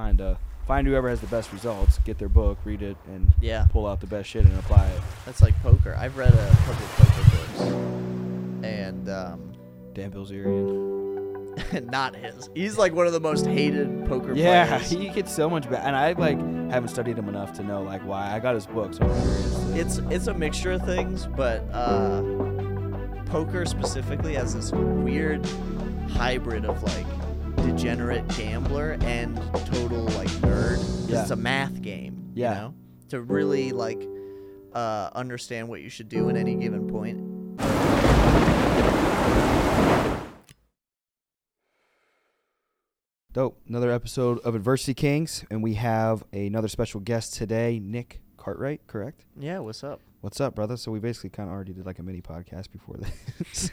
Find uh, find whoever has the best results, get their book, read it, and Yeah, pull out the best shit and apply it. that's like poker. I've read a couple of poker books, and um, Dan Bilzerian. not his. He's like one of the most hated poker Yeah, players. he gets so much bad, and I like haven't studied him enough to know like why. I got his book, so I'm curious. it's it's a mixture of things, but uh, poker specifically has this weird hybrid of like degenerate gambler and total like nerd. Yeah. It's a math game. Yeah. You know? To really like uh, understand what you should do in any given point. Dope. Another episode of Adversity Kings, and we have another special guest today, Nik Cartwright. Correct? Yeah. What's up? What's up, brother? So we basically kind of already did like a mini podcast before this,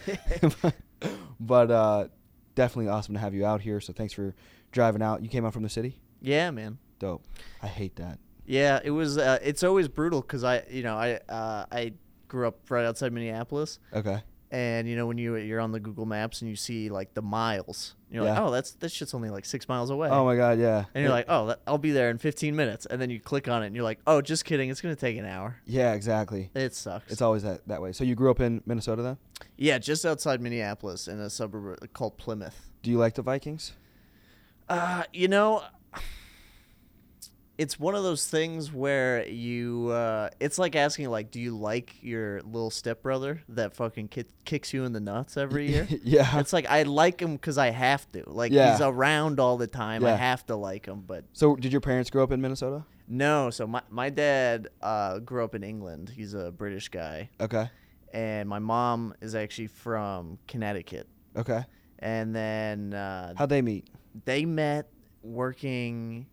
but uh, definitely awesome to have you out here. So thanks for driving out. You came out from the city. yeah, man. Dope. I hate that. Yeah, it was. Uh, it's always brutal because I, you know, I uh, I grew up right outside Minneapolis, Okay. And you know when you you're on the Google Maps and you see like the miles, you're like, oh, that's that shit's only like six miles away. Oh my God, yeah. and you're like, oh, that, I'll be there in 15 minutes, and then you click on it and you're like, oh, just kidding, it's gonna take an hour. yeah, exactly. It sucks. It's always that that way. So you grew up in Minnesota then? yeah, just outside Minneapolis in a suburb called Plymouth. Do you like the Vikings? Uh, you know, it's one of those things where you, uh, it's like asking, like, do you like your little stepbrother that fucking ki- kicks you in the nuts every year? yeah. it's like I like him because I have to. Like Yeah. he's around all the time. I have to like him. But So did your parents grow up in Minnesota? no, so my my dad uh, grew up in England. He's a British guy, Okay. and my mom is actually from Connecticut. Okay. And then uh, How'd they meet? they met working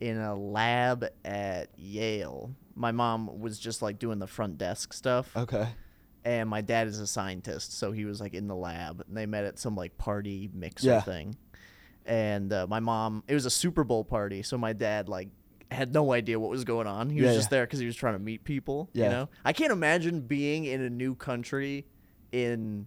in a lab at Yale. My mom was just like doing the front desk stuff, Okay. and my dad is a scientist, so he was like in the lab. And they met at some like party mixer Yeah. thing, and uh, my mom. It was a Super Bowl party, so my dad like had no idea what was going on. He was just yeah. there because he was trying to meet people. Yeah. You know, I can't imagine being in a new country in.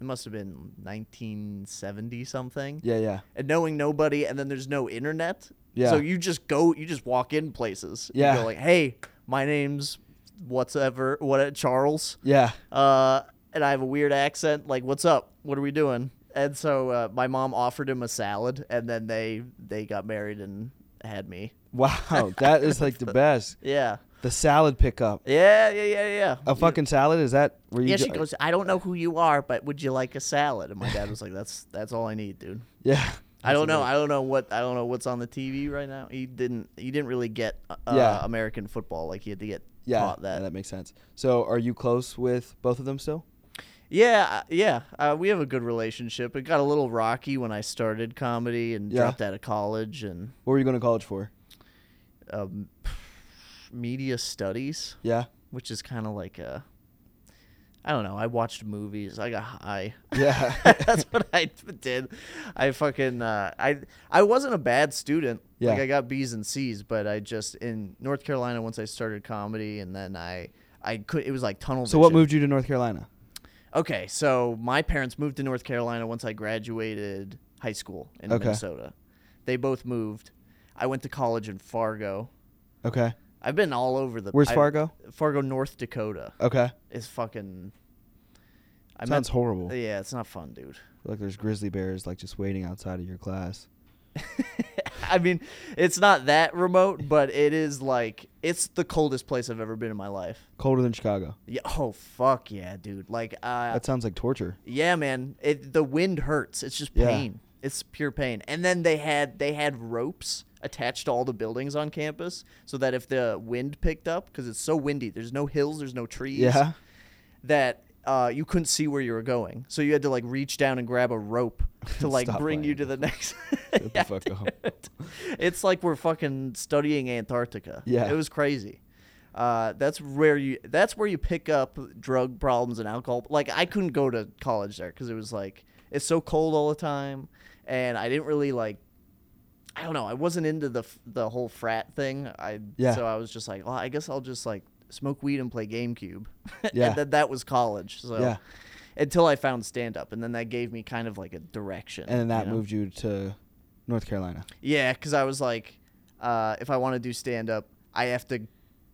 It must have been 1970 something Yeah, yeah. and knowing nobody and then there's no internet Yeah. so you just go you just walk in places you Yeah. go like hey my name's whatever what charles Yeah. uh and i have a weird accent like what's up what are we doing and so uh, my mom offered him a salad and then they they got married and had me Wow, that is like the best. yeah The salad pickup. yeah yeah yeah yeah A fucking salad? Is that where you yeah she goes i don't know who you are but would you like a salad and my dad was like that's that's all i need dude Yeah. I don't know. I don't know what I don't know what's on the TV right now. He didn't. He didn't really get uh, Yeah. American football like he had to get Yeah, taught yeah, that. that makes sense. So, are you close with both of them still? Yeah, uh, yeah. Uh, we have a good relationship. It got a little rocky when I started comedy and Yeah. dropped out of college and What were you going to college for? um, media studies, Yeah. which is kind of like a. I don't know. I watched movies. I got high. Yeah. That's what I did. I fucking uh, I I wasn't a bad student. Like Yeah. I got B's and C's, but I just in North Carolina once I started comedy, and then I I could it was like tunnel. so, what moved you to North Carolina? Okay, so my parents moved to North Carolina once I graduated high school in Okay. Minnesota. They both moved. I went to college in Fargo. Okay. I've been all over the. Where's I- Fargo? Fargo, North Dakota. Okay. Is fucking. I Sounds horrible. Yeah, it's not fun, dude. like there's grizzly bears like just waiting outside of your class. I mean, it's not that remote, but it is like it's the coldest place I've ever been in my life. Colder than Chicago. Yeah. Oh fuck yeah, dude. Like, uh, That sounds like torture. yeah, man. It the wind hurts. It's just Yeah. pain. It's pure pain. And then they had they had ropes attached to all the buildings on campus so that if the wind picked up because it's so windy, there's no hills, there's no trees. Yeah. That. Uh, you couldn't see where you were going, so you had to like reach down and grab a rope to like Stop bring you to the next. Shut Yeah, the fuck up. It's like we're fucking studying Antarctica. Yeah. it was crazy. Uh, that's where you. That's where you pick up drug problems and alcohol. Like I couldn't go to college there because it was like it's so cold all the time, and I didn't really like. I don't know. I wasn't into the the whole frat thing. I Yeah. so I was just like, well, I guess I'll just like smoke weed and play GameCube. Yeah. and then that was college. So Yeah. until I found stand up, and then that gave me kind of like a direction. And then that you know? moved you to North Carolina. Yeah, because I was like, uh, if I want to do stand up, I have to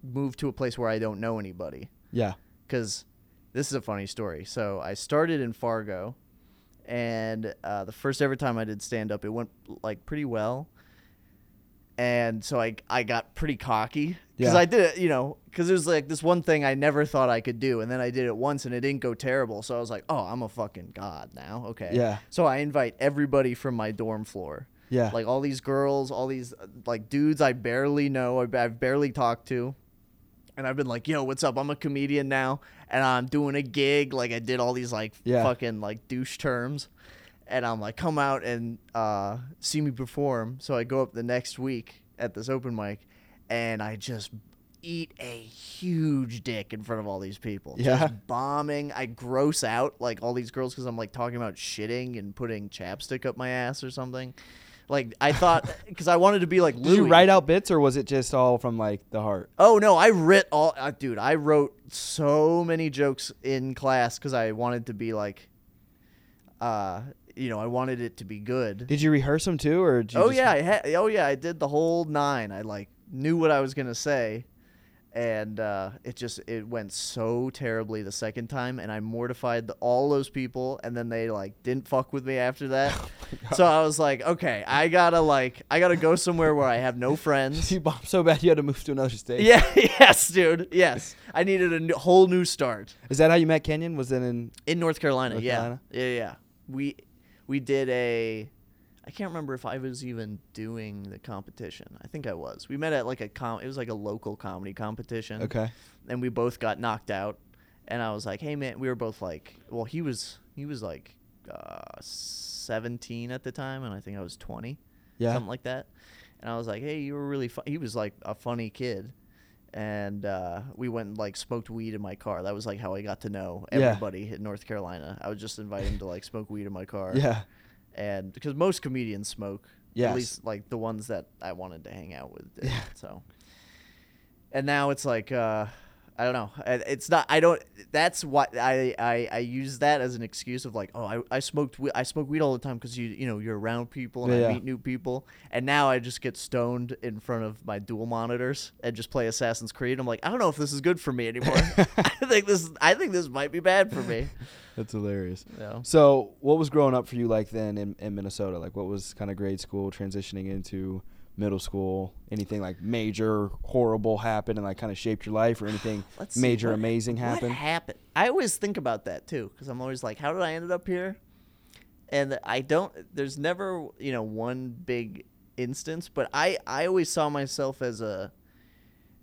move to a place where I don't know anybody. Yeah. Because this is a funny story. So I started in Fargo, and uh, the first ever time I did stand up, it went like pretty well. And so I I got pretty cocky because Yeah. I did it, you know, because it was like this one thing I never thought I could do, and then I did it once and it didn't go terrible. So I was like, oh, I'm a fucking god now. Okay. Yeah. So I invite everybody from my dorm floor Yeah. like all these girls, all these uh, like dudes I barely know, I've, I've barely talked to, and I've been like, "Yo, what's up? I'm a comedian now, and I'm doing a gig." Like I did all these like Yeah. fucking like douche terms, and I'm like, "Come out and uh, see me perform." So I go up the next week at this open mic, and I just eat a huge dick in front of all these people. Yeah. Just bombing. I gross out like all these girls because I'm like talking about shitting and putting chapstick up my ass or something. Like I thought because I wanted to be like Did you write out bits or was it just all from like the heart? Oh no, I writ all, uh, dude. I wrote so many jokes in class because I wanted to be like, uh, you know, I wanted it to be good. Did you rehearse them too, or did you oh yeah, I had. Oh yeah, I did the whole nine. I like knew what I was gonna say, and uh, it just it went so terribly the second time, and I mortified the, all those people, and then they like didn't fuck with me after that. so I was like, okay, I gotta like I gotta go somewhere where I have no friends. You bombed so bad you had to move to another state. Yeah, yes, dude. Yes. I needed a new, whole new start. Is that how you met Kenyon? Was it in? In North Carolina, North yeah. Carolina? Yeah, yeah. We we did a I can't remember if I was even doing the competition. I think I was. We met at like a com it was like a local comedy competition. Okay. And we both got knocked out. And I was like, "Hey man, we were both like, well, he was he was like uh 17 at the time and I think I was 20." Yeah. something like that. And I was like, "Hey, you were really fun." He was like a funny kid, and uh, we went and like smoked weed in my car. That was like how I got to know Yeah. everybody in North Carolina. I would just invite him to like smoke weed in my car. Yeah. And because most comedians smoke, Yes. at least like the ones that I wanted to hang out with. Did, Yeah. So, and now it's like. Uh, I don't know. It's not. I don't. That's why I, I I use that as an excuse of like, oh, I, I smoked I smoke weed all the time because you you know you're around people and Yeah, I yeah. meet new people, and now I just get stoned in front of my dual monitors and just play Assassin's Creed. I'm like, I don't know if this is good for me anymore. I think this I think this might be bad for me. That's hilarious. Know? So, what was growing up for you like then in, in Minnesota? Like, what was kind of grade school transitioning into middle school? Anything like major, horrible happened and like kind of shaped your life, or anything Let's major, what- amazing What happened? happened? I always think about that too because I'm always like, how did I end up here? And I don't. There's never you know one big instance, but I I always saw myself as a.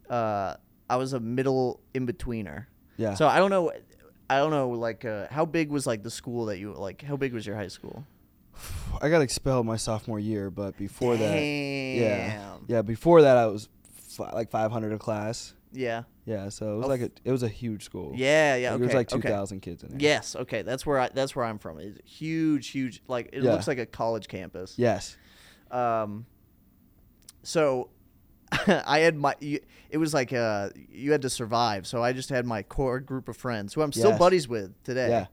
Uh, I was a middle in betweener. yeah. So I don't know. I don't know. Like, uh, how big was like the school that you like? How big was your high school? I got expelled my sophomore year, but before that, yeah, yeah, before that I was fi- like 500 a class. Yeah. Yeah, so it was Oh, like a, it was a huge school. Yeah. Yeah. Like, okay. It was like okay. 2,000 kids in there. Yes. Okay. That's where I. That's where I'm from. It's huge. Huge. Like it Yeah. looks like a college campus. Yes. Um, so I had my. It was like uh, you had to survive. So I just had my core group of friends who I'm still Yes. buddies with today.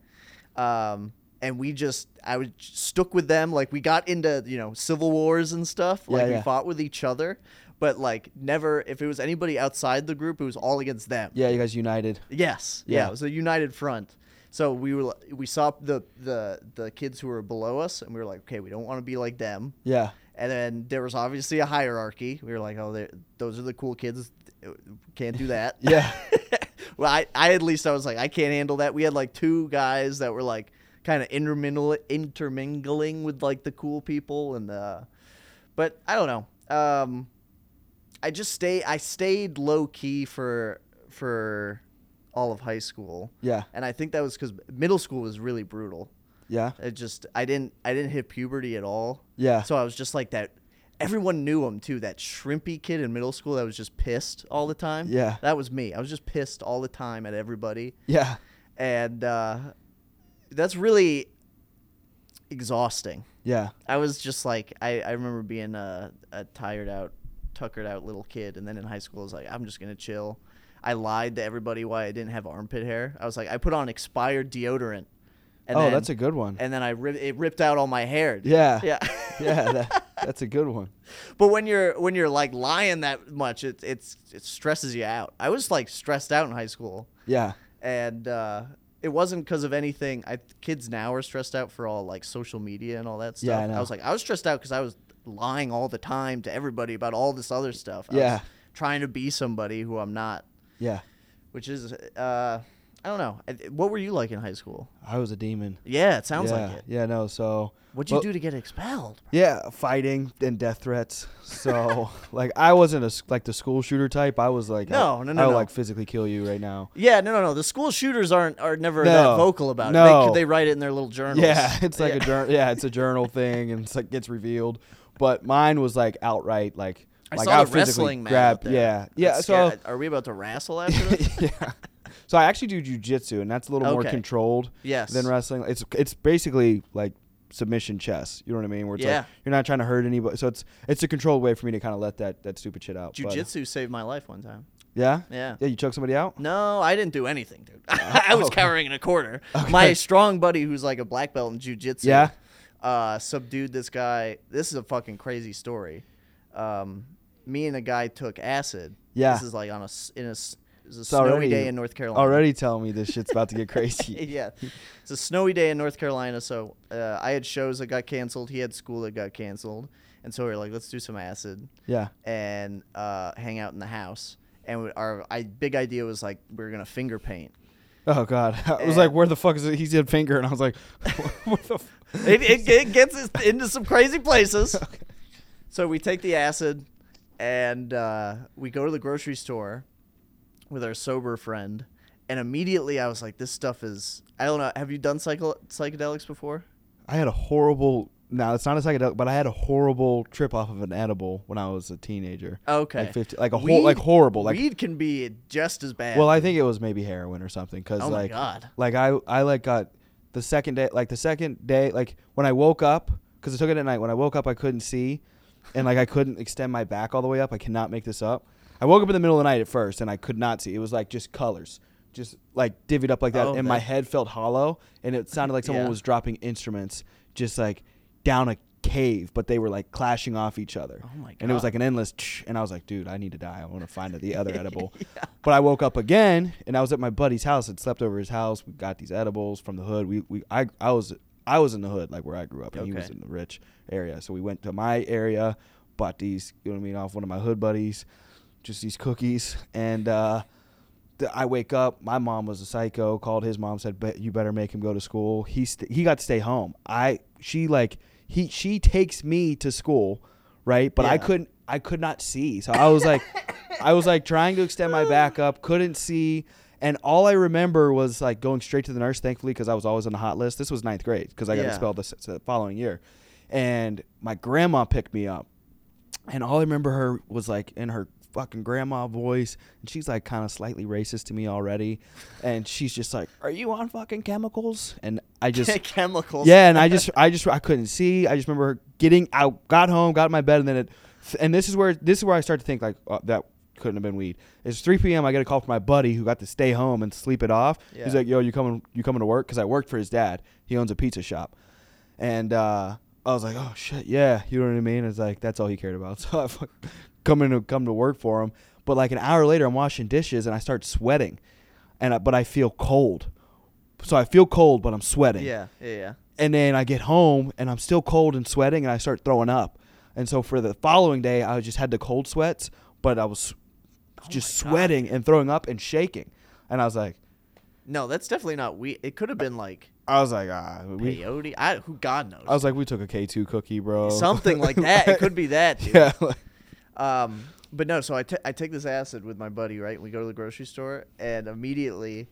Um, and we just I was stuck with them. Like we got into you know civil wars and stuff. Like Yeah, we fought with each other. But like never, if it was anybody outside the group, it was all against them. Yeah, you guys united. Yes. Yeah. Yeah. It was a united front. So we were we saw the the the kids who were below us, and we were like, okay, we don't want to be like them. Yeah. And then there was obviously a hierarchy. We were like, oh, those are the cool kids. Can't do that. Yeah. well, I, I at least I was like, I can't handle that. We had like two guys that were like kind of intermingle intermingling with like the cool people, and uh, but I don't know. Um, I just stay. I stayed low key for for all of high school, Yeah. and I think that was because middle school was really brutal. Yeah. It just I didn't I didn't hit puberty at all. Yeah. So I was just like that. Everyone knew him too. That shrimpy kid in middle school that was just pissed all the time. Yeah. that was me. I was just pissed all the time at everybody, Yeah. and uh, that's really exhausting. Yeah. I was just like I, I remember being a, a tired out, tuckered out little kid, and then in high school I was like I'm just gonna chill. I lied to everybody why I didn't have armpit hair. I was like I put on expired deodorant. And oh, then, that's a good one. and then I rip, it ripped out all my hair. dude. Yeah. Yeah. yeah. That, That's a good one. But when you're when you're like lying that much, it it's it stresses you out. I was like stressed out in high school, Yeah. and uh, it wasn't because of anything. I kids now are stressed out for all like social media and all that stuff. Yeah, I know. was like I was stressed out because I was lying all the time to everybody about all this other stuff. I was Yeah. trying to be somebody who I'm not, Yeah. which is uh, I don't know. What were you like in high school? I was a demon. Yeah, it sounds yeah. like it. Yeah, no, so What'd you Well- do to get expelled? yeah, fighting and death threats. So like I wasn't a like the school shooter type. I was like No, I, no, no, I would no. like physically kill you right now. Yeah, no, no, no. The school shooters aren't are never that vocal about it. no. They, they write it in their little journals. Yeah, it's like Yeah. a journal. Yeah, it's a journal thing, and it's like gets revealed. But mine was like outright like I like saw would the wrestling man grab. Yeah, yeah. That's So scary. are we about to wrestle after this? yeah. So I actually do jujitsu, and that's a little more Okay. controlled yes. than wrestling. It's it's basically like submission chess. You know what I mean? Where it's Yeah. like you're not trying to hurt anybody. So it's it's a controlled way for me to kind of let that that stupid shit out. But- Jiu-jitsu saved my life one time. yeah. Yeah. Yeah. You choke somebody out. No, I didn't do anything, dude. I was cowering in a corner. My strong buddy, who's like a black belt in jiu-jitsu, Yeah. uh, subdued this guy. This is a fucking crazy story. Um, me and a guy took acid. Yeah. This is like on a s- in a, s- it was a It's snowy already- day in North Carolina. Already telling me this shit's about to get crazy. yeah, it's a snowy day in North Carolina. So uh, I had shows that got canceled. He had school that got canceled, and so we were like, let's do some acid Yeah. and uh, hang out in the house. And our I, big idea was like we are gonna finger paint. Oh god. I was And- like, where the fuck is it? He said finger, and I was like, what the. F-? It, it, it gets us into some crazy places. So we take the acid, and uh, we go to the grocery store with our sober friend. And immediately I was like, this stuff is. I don't know. Have you done psycho- psychedelics before? I had a horrible. No, it's not a psychedelic, but I had a horrible trip off of an edible when I was a teenager. Okay. Like 50, like a whole, like horrible. Like, weed can be just as bad. well, I think it was maybe heroin or something. Cause oh my like, god. like I, I like got the second day, like the second day, like when I woke up, cause I took it at night. When I woke up, I couldn't see, and like I couldn't extend my back all the way up. I cannot make this up. I woke up in the middle of the night at first, and I could not see. It was like just colors, just like divvied up like that, Oh, and my that- head felt hollow, and it sounded like someone Yeah. was dropping instruments, just like down a cave, but they were like clashing off each other. Oh my god. And it was like an endless, tsh, and I was like, dude, I need to die. I want to find the other edible. But I woke up again, and I was at my buddy's house. I'd slept over his house. We got these edibles from the hood. We, we, I, I was, I was in the hood, like where I grew up, and he was Okay. in the rich area. So we went to my area, bought these, you know what I mean, off one of my hood buddies, just these cookies, and uh, th- I wake up. My mom was a psycho. Called his mom, said, "Bet you better make him go to school." He st- he got to stay home. I she like he she takes me to school, right? But I couldn't. I could not see. So I was like, I was like trying to extend my back up, couldn't see. And all I remember was like going straight to the nurse, thankfully, because I was always on the hot list. This was ninth grade because I got Yeah. expelled the, the following year. And my grandma picked me up. And all I remember her was like in her fucking grandma voice. And she's like kind of slightly racist to me already. And she's just like, Are you on fucking chemicals? And I just. chemicals. Yeah, and I just, I just, I couldn't see. I just remember her getting out, got home, got in my bed, and then it, and this is where, this is where I start to think like oh, that couldn't have been weed. It's 3 p.m. I get a call from my buddy who got to stay home and sleep it off. Yeah. He's like, "Yo, you coming, you coming to work?" Because I worked for his dad. He owns a pizza shop, and uh, I was like, "Oh shit, yeah." You know what I mean? It's like that's all he cared about. So I come to come to work for him. But like an hour later, I'm washing dishes and I start sweating, and I, but I feel cold. So I feel cold, but I'm sweating Yeah. Yeah. Yeah. and then I get home and I'm still cold and sweating and I start throwing up. And so for the following day, I just had the cold sweats, but I was just Oh my God. sweating and throwing up and shaking. And I was like, No, that's definitely not we. It could have been like I was like, ah, we, peyote. I who God knows. I was like, we took a K2 cookie, bro. Something like that. It could be that. Dude. yeah. like- Um, but no, so I I take this acid with my buddy, right? We go to the grocery store, and immediately,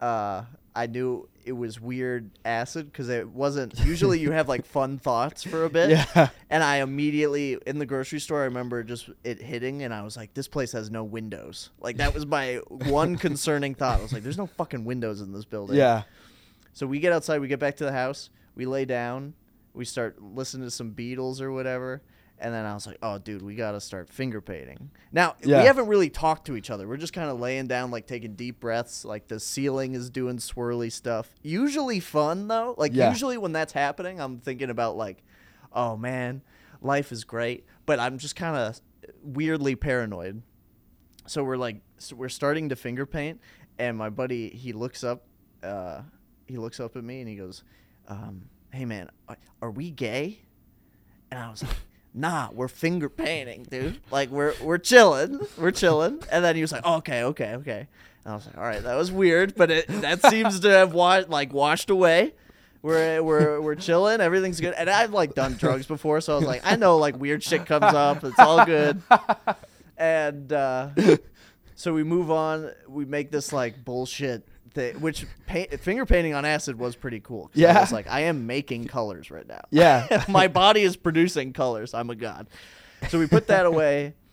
uh, I knew it was weird acid because it wasn't. Usually, you have like fun thoughts for a bit, yeah. and I immediately in the grocery store, I remember just it hitting, and I was like, "This place has no windows." Like that was my one concerning thought. I was like, "There's no fucking windows in this building." Yeah. So we get outside, we get back to the house, we lay down, we start listening to some Beatles or whatever, and then I was like, "Oh, dude, we gotta start finger painting." Now Yeah. we haven't really talked to each other. We're just kind of laying down, like taking deep breaths. Like the ceiling is doing swirly stuff. Usually fun though. Like Yeah. usually when that's happening, I'm thinking about like, "Oh man." life is great, but I'm just kind of weirdly paranoid. So we're like, so we're starting to finger paint, and my buddy he looks up, uh, he looks up at me and he goes, um, "Hey man, are we gay?" And I was like, "Nah, we're finger painting, dude. Like we're we're chilling, we're chilling." And then he was like, oh, "Okay, okay, okay." And I was like, "All right, that was weird, but it that seems to have wa- like washed away." We're we're we're chilling. Everything's good. And I've like done drugs before, so I was like, I know like weird shit comes up. It's all good. And uh, so we move on. We make this like bullshit thing, which paint, finger painting on acid was pretty cool. Yeah. was like, I am making colors right now. Yeah. my body is producing colors. I'm a god. So we put that away.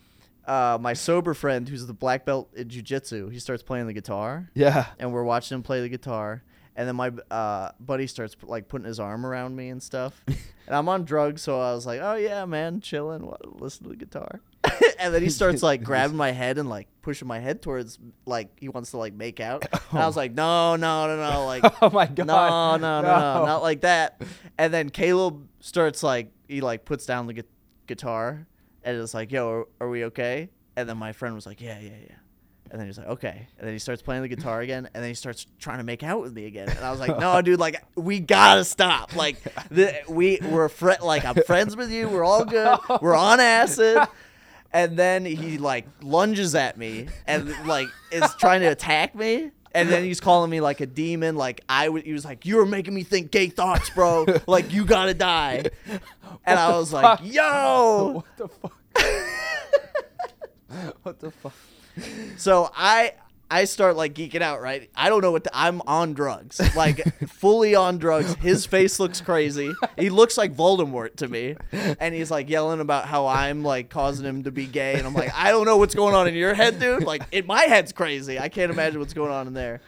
Uh, my sober friend, who's the black belt in jujitsu, he starts playing the guitar Yeah. and we're watching him play the guitar. And then my uh, buddy starts like putting his arm around me and stuff. and I'm on drugs, so I was like, "Oh yeah, man, chilling, listen to the guitar." and then he starts like grabbing my head and like pushing my head towards like he wants to like make out. And I was like, "No, no, no, no!" Like, Oh my god. no, no, no, no, No. not like that. And then Caleb starts like he like puts down the gu- guitar and it's like, "Yo, are, are we okay?" And then my friend was like, "Yeah, yeah, yeah." And then he's like, "Okay." And then he starts playing the guitar again, and then he starts trying to make out with me again. And I was like, "No, dude, like we gotta stop. Like the, we we're fri like I'm friends with you. We're all good. We're on acid." And then he like lunges at me and like is trying to attack me. And then he's calling me like a demon. Like I w- he was like, "You were making me think gay thoughts, bro. Like you gotta die." And I was like, "Yo." What the fuck? what the fuck? So I I start like geeking out, right? I don't know what to, I'm on drugs, like fully on drugs. His face looks crazy. He looks like Voldemort to me, and he's like yelling about how I'm like causing him to be gay, and I'm like, I don't know what's going on in your head, dude. Like, in my head's crazy. I can't imagine what's going on in there.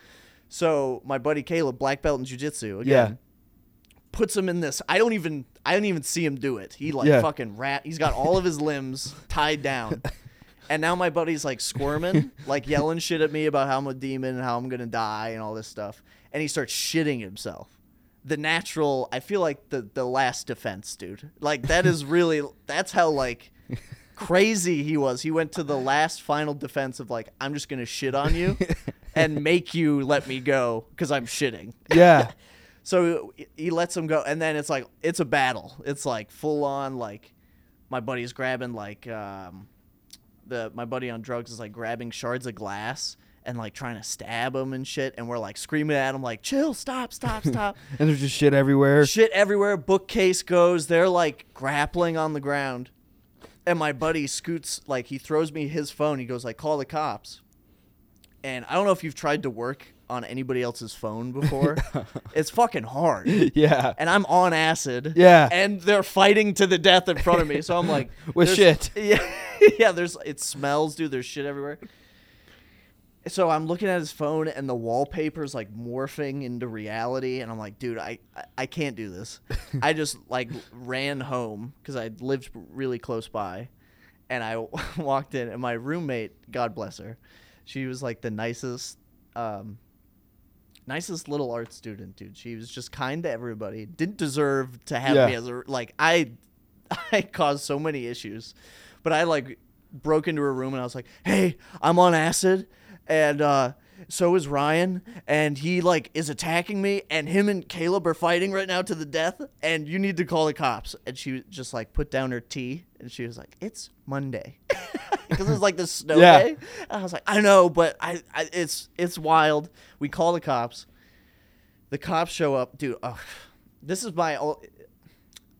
So my buddy Caleb, black belt in jujitsu, again, Yeah. puts him in this. I don't even I don't even see him do it. He like Yeah. fucking rat. He's got all of his limbs tied down. And now my buddy's like squirming, like yelling shit at me about how I'm a demon and how I'm gonna die and all this stuff. And he starts shitting himself. The natural, I feel like the the last defense, dude. Like that is really that's how like crazy he was. He went to the last final defense of like I'm just gonna shit on you and make you let me go because I'm shitting. Yeah. So he lets him go, and then it's like it's a battle. It's like full on like my buddy's grabbing like um, the my buddy on drugs is like grabbing shards of glass and like trying to stab him and shit, and we're like screaming at him like chill, stop, stop, stop. And there's just shit everywhere. shit everywhere. Bookcase goes. They're like grappling on the ground, and my buddy scoots like he throws me his phone. He goes like call the cops. And I don't know if you've tried to work on anybody else's phone before. it's fucking hard. yeah. And I'm on acid. Yeah. And they're fighting to the death in front of me. So I'm like With shit. Yeah. yeah, there's it smells, dude. There's shit everywhere. So I'm looking at his phone and the wallpaper's like morphing into reality and I'm like, dude, I I, I can't do this. I just like ran home cuz I lived really close by and I walked in and my roommate, God bless her, she was like the nicest um nicest little art student, dude. She was just kind to everybody. Didn't deserve to have Yeah. me as a like I I caused so many issues. But I like broke into her room and I was like, "Hey, I'm on acid and uh so is Ryan and he like is attacking me and him and Caleb are fighting right now to the death and you need to call the cops." And she just like put down her tea and she was like, "It's Monday." Because it's like the snow Yeah. day. And I was like, I know, but I, I it's it's wild. We call the cops. The cops show up, dude. ugh. this is my. ol-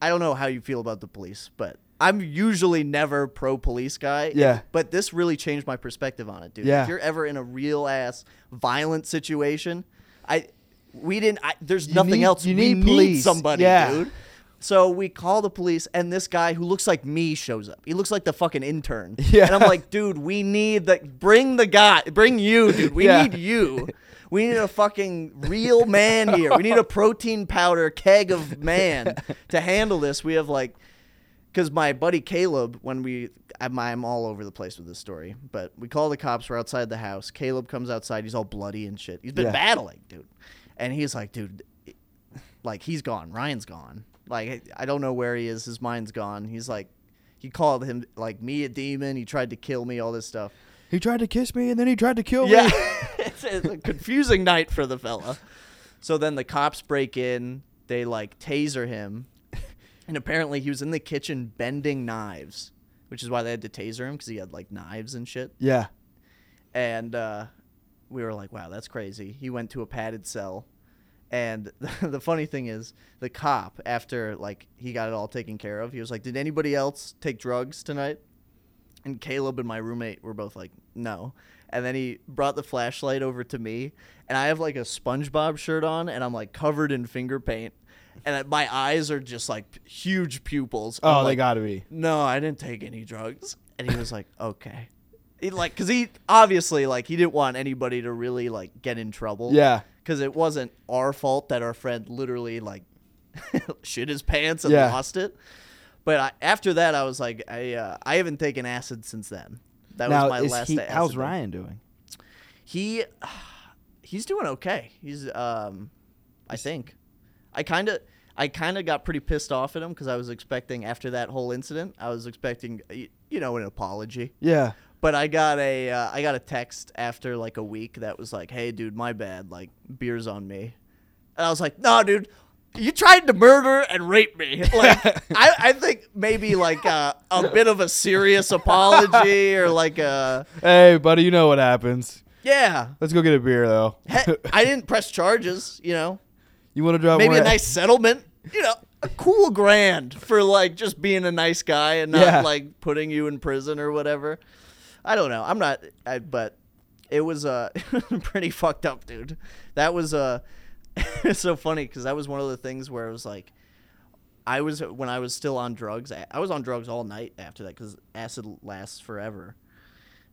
I don't know how you feel about the police, but I'm usually never pro police guy. Yeah. But this really changed my perspective on it, dude. Yeah. If you're ever in a real ass violent situation, I we didn't. I, there's You nothing need- else. you we need police. somebody, Yeah. dude. So we call the police, and this guy who looks like me shows up. He looks like the fucking intern. Yeah. And I'm like, dude, we need the bring the guy, bring you, dude. We Yeah. need you. We need a fucking real man here. We need a protein powder keg of man to handle this. We have like, because my buddy Caleb, when we, I'm, I'm all over the place with this story, but we call the cops. We're outside the house. Caleb comes outside. He's all bloody and shit. He's been Yeah. battling, dude. And he's like, dude, like he's gone. Ryan's gone. Like I don't know where he is. His mind's gone. He's like, he called him like me a demon. He tried to kill me. All this stuff. He tried to kiss me and then he tried to kill Yeah, me. it's, it's a confusing night for the fella. So then the cops break in. They like taser him, and apparently he was in the kitchen bending knives, which is why they had to taser him because he had like knives and shit. Yeah. And uh, we were like, "Wow, that's crazy." He went to a padded cell, and the funny thing is, the cop after like he got it all taken care of, he was like, "Did anybody else take drugs tonight?" And Caleb and my roommate were both like, "No." And then he brought the flashlight over to me, and I have like a SpongeBob shirt on, and I'm like covered in finger paint, and my eyes are just like huge pupils. Oh, I'm they like, got to be. no, I didn't take any drugs. And he was like, okay. He like, cause he obviously like he didn't want anybody to really like get in trouble. Yeah. Cause it wasn't our fault that our friend literally like shit his pants and Yeah. lost it. But I, after that, I was like, I uh, I haven't taken acid since then. That now, was my last. he, acid how's. Ryan doing? He he's doing okay. He's um I think. I kind of I kind of got pretty pissed off at him cuz I was expecting after that whole incident, I was expecting you know an apology. Yeah. But I got a uh, I got a text after like a week that was like, "Hey dude, my bad. Like beers on me." And I was like, "No, dude, you tried to murder and rape me. Like, I, I think maybe like uh, a bit of a serious apology or like a Hey, buddy, you know what happens. yeah. Let's go get a beer, though. I didn't press charges, you know. You want to drive Maybe a nice settlement, you know, a cool grand for like just being a nice guy and not Yeah. like putting you in prison or whatever. I don't know. I'm not, I, but it was uh pretty fucked up, dude. That was uh it's so funny because that was one of the things where it was like. I was when I was still on drugs. I, I was on drugs all night after that because acid lasts forever.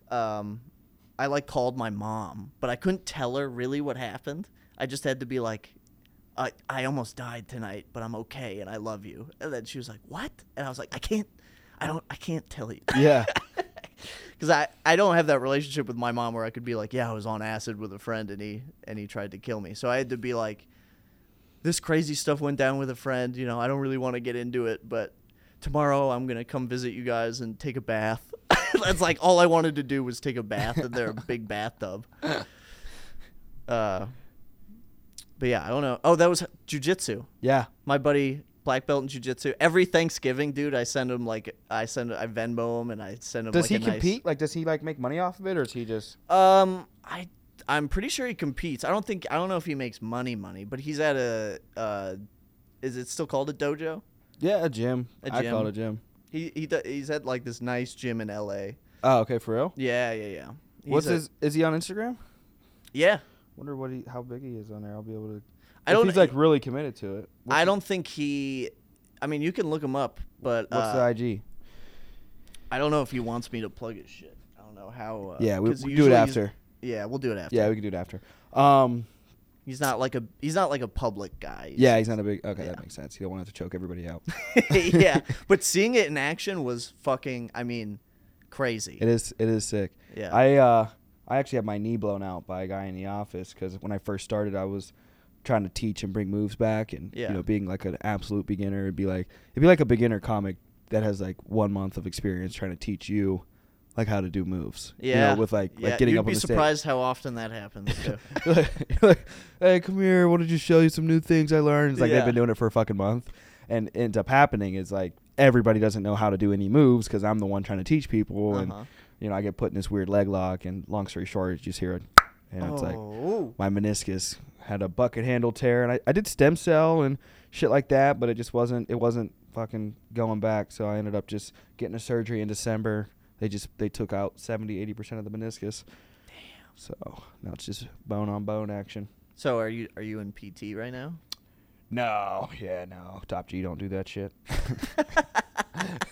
Um, I like called my mom, but I couldn't tell her really what happened. I just had to be like, I, I almost died tonight, but I'm okay and I love you. And then she was like, What? And I was like, I can't I don't I can't tell you. Yeah. Cuz I, I don't have that relationship with my mom where I could be like, Yeah, I was on acid with a friend and he and he tried to kill me. So I had to be like this crazy stuff went down with a friend, you know, I don't really want to get into it, but tomorrow I'm going to come visit you guys and take a bath. That's like all I wanted to do was take a bath in their big bathtub. Uh but yeah, I don't know. Oh, that was jujitsu. Yeah. My buddy black belt in jujitsu. Every Thanksgiving, dude, I send him like I send I Venmo him and I send him. Does like, he a nice- compete? Like, does he like make money off of it, or is he just? Um, I I'm pretty sure he competes. I don't think I don't know if he makes money money, but he's at a uh, is it still called a dojo? Yeah, a gym. A I call gym. it a gym. He he he's at like this nice gym in L.A. Oh, okay, for real. Yeah, yeah, yeah. He's What's a- his? Is he on Instagram? Yeah, Wonder what he, how big he is on there. I'll be able to. I if don't. He's like really committed to it. What's I don't think he. I mean, you can look him up, but What's uh, the IG? I don't know if he wants me to plug his shit. I don't know how. Uh, yeah, we, 'cause we do it after. Yeah, we'll do it after. Yeah, we can do it after. Um, He's not like a he's not like a public guy. He's- yeah, he's not a big. Okay, Yeah. that makes sense. He don't want to to choke everybody out. yeah, but seeing it in action was fucking. I mean, crazy. It is. It is sick. Yeah. I uh, I actually had my knee blown out by a guy in the office because when I first started, I was trying to teach and bring moves back, and Yeah. you know, being like an absolute beginner, it'd be like it'd be like a beginner comic that has like one month of experience trying to teach you like how to do moves. you know, Yeah. with like yeah, like getting you'd up be on the stage. surprised how often that happens. Too. Like, hey, come here. I wanted to just show you some new things I learned. It's like Yeah. they've been doing it for a fucking month, and ends up happening is like everybody doesn't know how to do any moves because I'm the one trying to teach people, and Uh-huh. You know I get put in this weird leg lock, and long story short, you just hear it, and it's like oh, my meniscus had a bucket handle tear, and I, I did stem cell and shit like that, but it just wasn't it wasn't fucking going back, so I ended up just getting a surgery in December. They just they took out 70 80 percent of the meniscus. Damn. So now it's just bone on bone action. so are you are you in PT right now? No, yeah, no. Top G don't do that shit.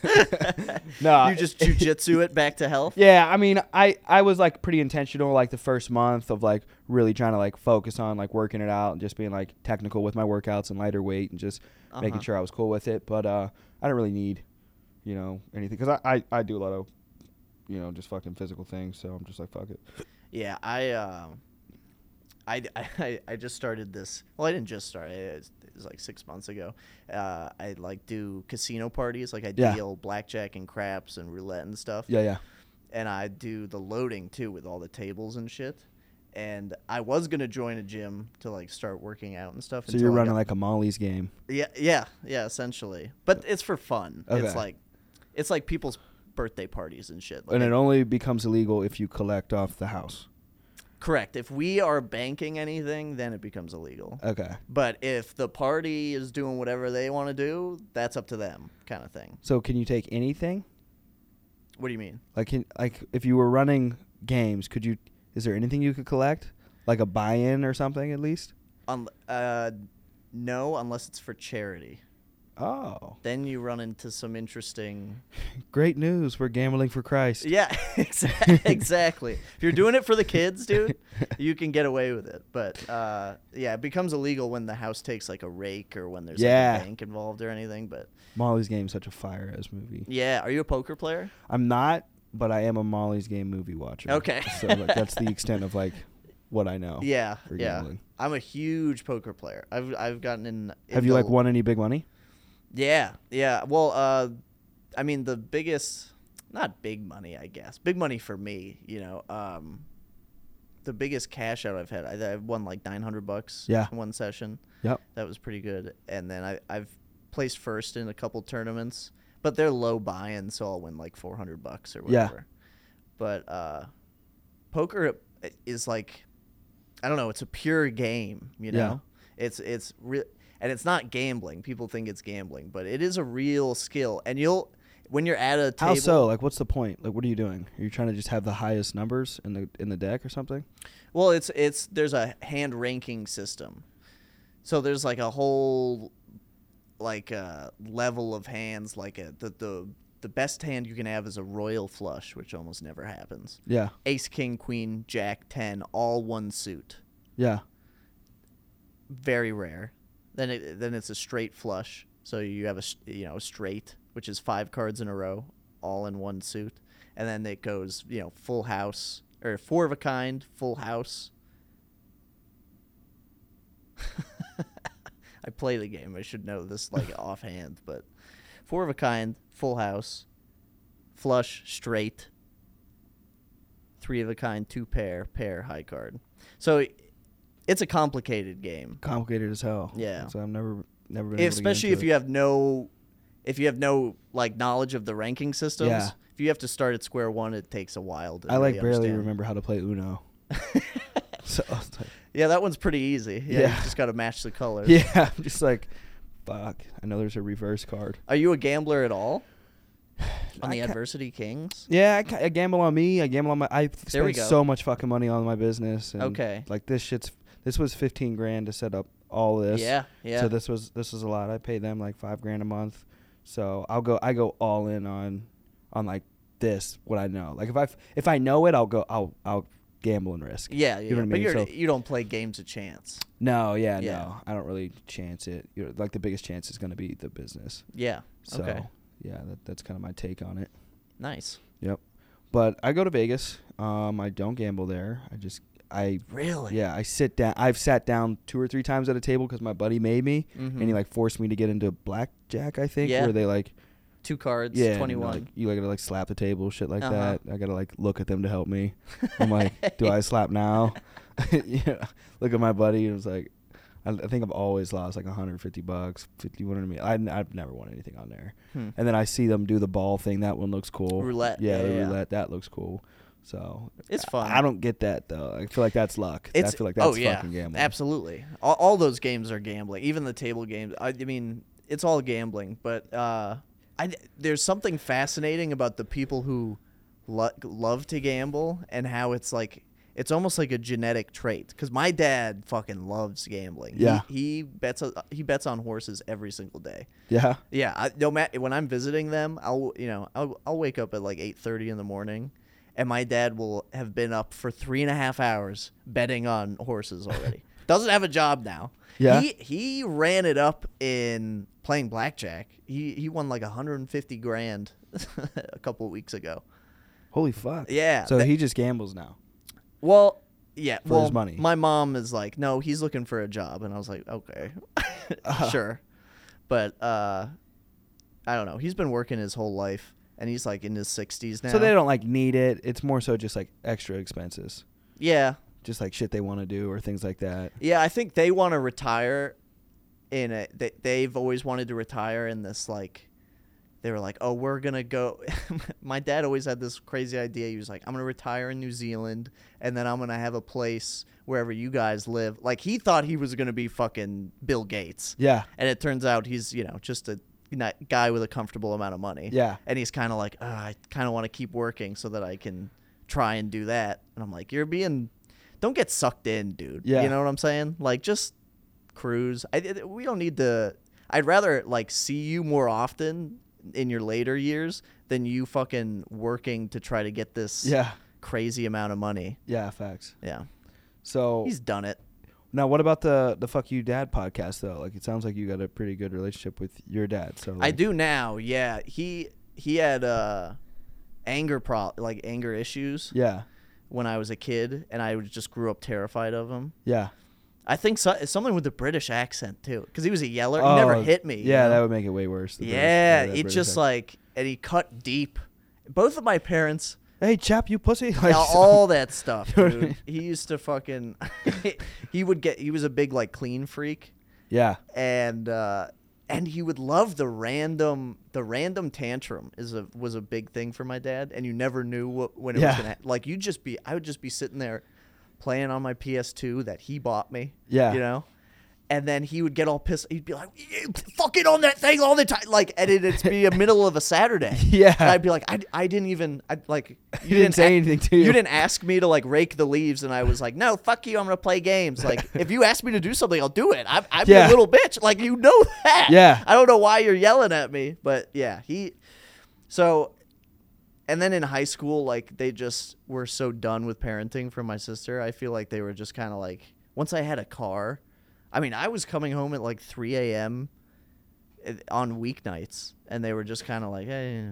no, you just jujitsu it back to health. Yeah, I mean, I I was like pretty intentional like the first month of like really trying to like focus on like working it out and just being like technical with my workouts and lighter weight and just making Uh-huh. sure I was cool with it. But uh, I don't really need, you know, anything because I, I I do a lot of, you know, just fucking physical things. So I'm just like fuck it. Yeah, I, uh, I, I, I just started this. Well, I didn't just start. It, it was like six months ago. Uh, I like do casino parties, like I Yeah. deal blackjack and craps and roulette and stuff. Yeah, yeah. and I do the loading too with all the tables and shit. And I was gonna join a gym to like start working out and stuff. So you're running like a Molly's game. yeah, yeah, yeah, essentially. But it's for fun. Okay. It's like, it's like people's birthday parties and shit. Like and it only becomes illegal if you collect off the house. Correct. If we are banking anything, then it becomes illegal. Okay. But if the party is doing whatever they want to do, that's up to them, kind of thing. So can you take anything? What do you mean? Like can, like if you were running games, could you is there anything you could collect? Like a buy-in or something at least? Un- uh, no, unless it's for charity. Oh. Then you run into some interesting Great news. We're gambling for Christ. Yeah, exa- exactly. if you're doing it for the kids, dude, you can get away with it. But uh, yeah, it becomes illegal when the house takes like a rake or when there's Yeah. like a bank involved or anything. But Molly's game is such a fire ass movie. yeah, are you a poker player? I'm not, but I am a Molly's game movie watcher. Okay. so like, that's the extent of like what I know. yeah, yeah. gambling. I'm a huge poker player. I've I've gotten in. Have you like won any big money? Yeah, yeah. Well, uh, I mean the biggest, not big money, I guess. Big money for me, you know. Um, the biggest cash out I've had, I, I've won like nine hundred bucks. Yeah. in one session. Yep. That was pretty good. And then I I've placed first in a couple tournaments, but they're low buy-in, so I'll win like four hundred bucks or whatever. Yeah. But uh, poker is like, I don't know. It's a pure game, you know. Yeah. It's it's real, and it's not gambling. People think it's gambling, but it is a real skill. And you'll when you're at a table. How so? Like, what's the point? Like, what are you doing? Are you trying to just have the highest numbers in the in the deck or something? Well, it's it's there's a hand ranking system. So there's like a whole like uh, level of hands like a, the the the best hand you can have is a royal flush, which almost never happens. Yeah, Ace, king, queen, jack, 10, all one suit. yeah, Very rare. Then it then it's a straight flush. So you have a you know, a straight, which is five cards in a row, all in one suit. And then it goes, you know, full house or four of a kind, full house. I play the game. I should know this like offhand, but four of a kind, full house, flush, straight, three of a kind, two pair, pair, high card. So it's a complicated game, complicated as hell. Yeah. So I've never never been. able to get especially if it. you have no, if you have no like knowledge of the ranking systems. Yeah. If you have to start at square one, it takes a while. To I like really barely understand. remember how to play Uno. so like, Yeah, that one's pretty easy. Yeah, Yeah. you just got to match the colors. yeah, I'm just like, fuck. I know there's a reverse card. Are you a gambler at all? On the Adversity Kings? Yeah, I, ca- I gamble on me. I gamble on my. I spend so much fucking money on my business. And Okay. Like this shit's. This was 15 grand to set up all this. Yeah, yeah. So this was this was a lot. I pay them like five grand a month. So I'll go. I go all in on, on like this. What I know. Like if I if I know it, I'll go. I'll I'll gamble and risk. yeah, yeah. You know what I but mean? you're, So- you don't play games of chance. No, yeah, Yeah. no. I don't really chance it. You know, like the biggest chance is going to be the business. Yeah. So Okay. yeah, that, that's kind of my take on it. Nice. Yep. But I go to Vegas. Um, I don't gamble there. I just I Really? yeah I sit down. I've sat down two or three times at a table because my buddy made me, and he Mhm. like forced me to get into blackjack. I think Yeah. where they like Two cards, yeah 21. Like, you like gotta like slap the table, shit like Uh-huh. that. I gotta like look at them to help me. I'm like, do I slap now? yeah. Look at my buddy and it's like, I, I think I've always lost like 150 bucks, 50. What I mean, I, I've never won anything on there. Hmm. And then I see them do the ball thing. That one looks cool. Roulette, Yeah, yeah, yeah, yeah. roulette. That looks cool. So It's fun. I, don't get that though. I feel like that's luck. It's I feel like that's oh yeah, fucking gambling. absolutely. All, all those games are gambling. Even the table games. I, I mean, it's all gambling. But uh, I there's something fascinating about the people who lo- love to gamble and how it's like it's almost like a genetic trait. Because my dad fucking loves gambling. He- Yeah. he, bets uh, he bets on horses every single day. Yeah. Yeah, I, no matter when I'm visiting them, I'll you know I'll, I'll wake up at like eight thirty in the morning, and my dad will have been up for three and a half hours betting on horses already. Doesn't have a job now. Yeah. he he ran it up in playing blackjack. He he won like 150 grand a couple of weeks ago. Holy fuck. Yeah. So that- he just gambles now. well, yeah. For well, his money. my mom is like, no, he's looking for a job, and I was like, okay. sure. But uh, I don't know. He's been working his whole life, and he's like in his sixties now. So they don't like need it. It's more so just like extra expenses, Yeah, just like shit they want to do or things like that. yeah. I think they want to retire. In a, they, they've always wanted to retire in this like. They were like, "Oh, we're gonna go." My dad always had this crazy idea. He was like, "I'm gonna retire in New Zealand, and then I'm gonna have a place wherever you guys live." Like he thought he was gonna be fucking Bill Gates. Yeah, and it turns out he's you know just a guy with a comfortable amount of money. yeah, and he's kind of like, "Ugh, I kind of want to keep working so that I can try and do that. And I'm like, you're being, don't get sucked in, dude. Yeah. you know what I'm saying? Like just cruise. I I- we don't need to. I'd rather like see you more often in your later years than you fucking working to try to get this yeah, crazy amount of money. yeah. Facts. Yeah, So he's done it. Now, what about the the fuck you dad podcast though? Like, it sounds like you got a pretty good relationship with your dad. So I do now. Yeah, he he had uh anger pro like anger issues Yeah, when I was a kid, and I just grew up terrified of him. yeah. I think so, something with the British accent too, because he was a yeller. he never Oh, hit me. you Yeah, know? that would make it way worse. British- yeah, the he British just accent. like and he cut deep. Both of my parents, hey chap, you pussy. Like, yeah, all that stuff, You know what I mean? He used to fucking. he would get. He was a big like clean freak, yeah, and uh, and he would love the random the random tantrum is a was a big thing for my dad, and you never knew what when it Yeah. was gonna like you'd just be I would just be sitting there playing on my PS2 that he bought me, Yeah. you know. And then he would get all pissed. He'd be like, "You "Fucking on that thing all the time!" Like, and it'd be a middle of a Saturday. Yeah. and I'd be like, "I, I didn't even, I like, you didn't say a- anything to you. You didn't ask me to like rake the leaves, and I was like, "No, fuck you, I'm gonna play games." Like, if you ask me to do something, I'll do it. I'm, I'm Yeah. a little bitch. Like, you know that. Yeah. I don't know why you're yelling at me, but yeah, he. So, and then in high school, like they just were so done with parenting for my sister. I feel like they were just kind of like once I had a car. I mean, I was coming home at like 3 a.m. on weeknights, and they were just kind of like, hey.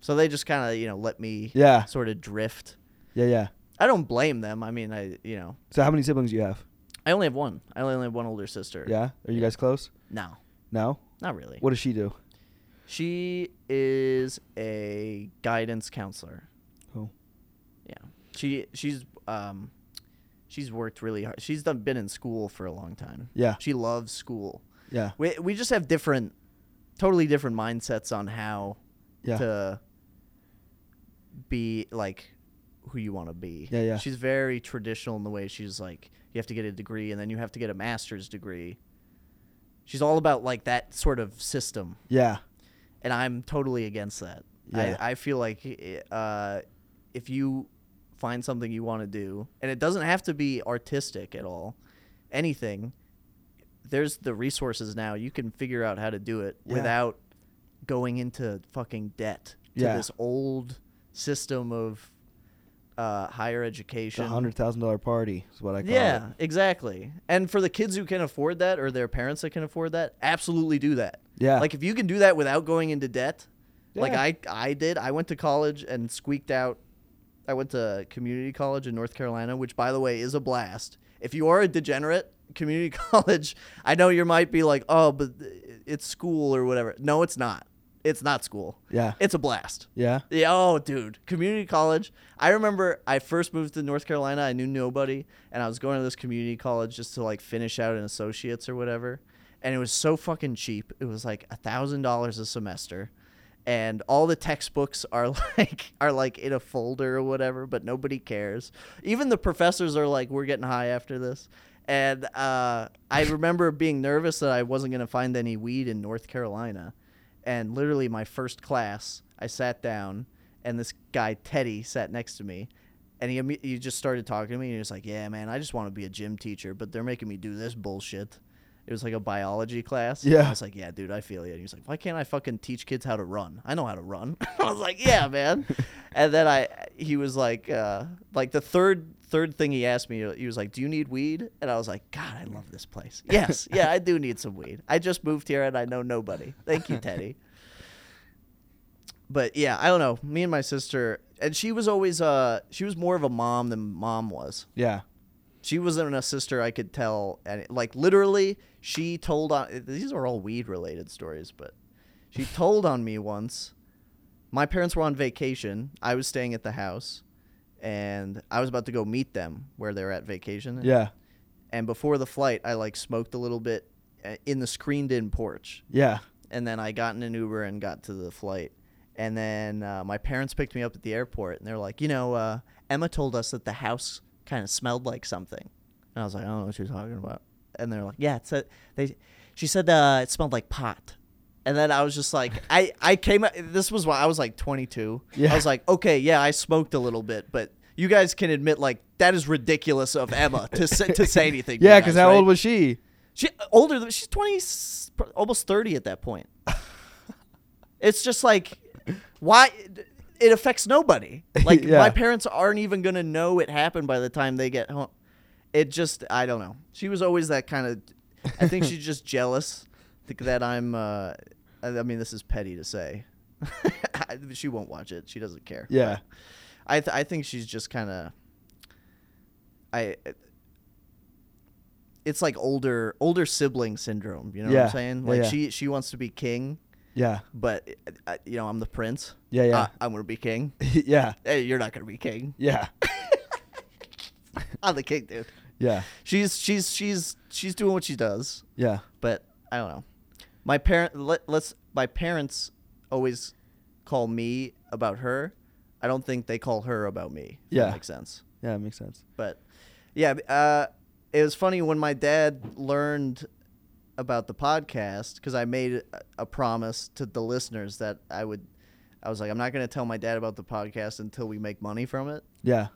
So they just kind of you know let me yeah, sort of drift. yeah, yeah. I don't blame them. I mean, I you know So how many siblings do you have? I only have one. I only have one older sister. Yeah, are you guys close? No, No. not really. What does she do? She is a guidance counselor. Cool. Yeah. She she's um she's worked really hard. She's done been in school for a long time. Yeah, She loves school. yeah, We we just have different totally different mindsets on how yeah. to be like who you want to be. Yeah, yeah. She's very traditional in the way she's like you have to get a degree and then you have to get a master's degree. She's all about like that sort of system yeah, and I'm totally against that. Yeah. I, I feel like uh, if you find something you want to do, and it doesn't have to be artistic at all, anything, there's the resources now. You can figure out how to do it Yeah. without going into fucking debt to Yeah. this old system of uh, higher education. a hundred thousand dollar party is what I call Yeah, it. Yeah, exactly. And for the kids who can afford that or their parents that can afford that, absolutely do that. Yeah. Like if you can do that without going into debt, like I I did. I went to college and squeaked out. I went to community college in North Carolina, which by the way is a blast. If you are a degenerate, community college, I know you might be like, "Oh, but it's school or whatever." No, it's not. It's not school. Yeah. It's a blast. Yeah. Yeah, oh, dude, community college. I remember I first moved to North Carolina. I knew nobody, and I was going to this community college just to like finish out an associates or whatever. And it was so fucking cheap. It was like a thousand dollars a semester, and all the textbooks are like are like in a folder or whatever, but nobody cares. Even the professors are like, "We're getting high after this." And uh, I remember being nervous that I wasn't gonna find any weed in North Carolina and literally my first class, I sat down, and this guy Teddy sat next to me, and he he just started talking to me, and he was like, "Yeah, man, I just want to be a gym teacher, but they're making me do this bullshit." It was like a biology class. Yeah. I was like, "Yeah, dude, I feel you." And he was like, "Why can't I fucking teach kids how to run? I know how to run." I was like, "Yeah, man." and then I he was like, uh, like the third third thing he asked me, he was like, "Do you need weed?" And I was like, "God, I love this place." Yes, yeah, I do need some weed. I just moved here and I know nobody. Thank you, Teddy. but yeah, I don't know. Me and my sister, and she was always uh, she was more of a mom than mom was. Yeah. She wasn't a sister I could tell, and like literally, she told on. These are all weed related stories, but she told on me once. My parents were on vacation. I was staying at the house, and I was about to go meet them where they're at vacation. Yeah. And before the flight, I like smoked a little bit uh, in the screened-in porch, Yeah. and then I got in an Uber and got to the flight. And then uh, my parents picked me up at the airport, and they're like, you know, uh, Emma told us that the house kind of smelled like something. And I was like, I don't know what you're talking about. And they're like, yeah, it's a, they. She said uh, it smelled like pot. And then I was just like, I, I came. This was why I was like 22. Yeah. I was like, okay, yeah, I smoked a little bit, but you guys can admit like that is ridiculous of Emma to say, to say anything. Yeah, you because how right? old was she? She older than she's twenty, almost thirty at that point. it's just like, why? It affects nobody. Like Yeah. my parents aren't even gonna know it happened by the time they get home. It just, I don't know. She was always that kind of. I think she's just jealous that I'm. Uh, I mean, this is petty to say. she won't watch it. She doesn't care. Yeah. I th- I think she's just kind of. I. It's like older older sibling syndrome. You know what I'm saying? Like yeah. she she wants to be king, Yeah. but uh, you know I'm the prince. Yeah. Yeah. Uh, I'm gonna be king. yeah. Hey, you're not gonna be king. Yeah. I'm the king, dude. Yeah. She's she's she's she's doing what she does, Yeah. but I don't know. My parent let, let's my parents always call me about her. I don't think they call her about me. Yeah. that makes sense. Yeah. That makes sense. But yeah, uh, it was funny when my dad learned about the podcast because I made a- promise to the listeners that I would. I was like, I'm not going to tell my dad about the podcast until we make money from it. Yeah.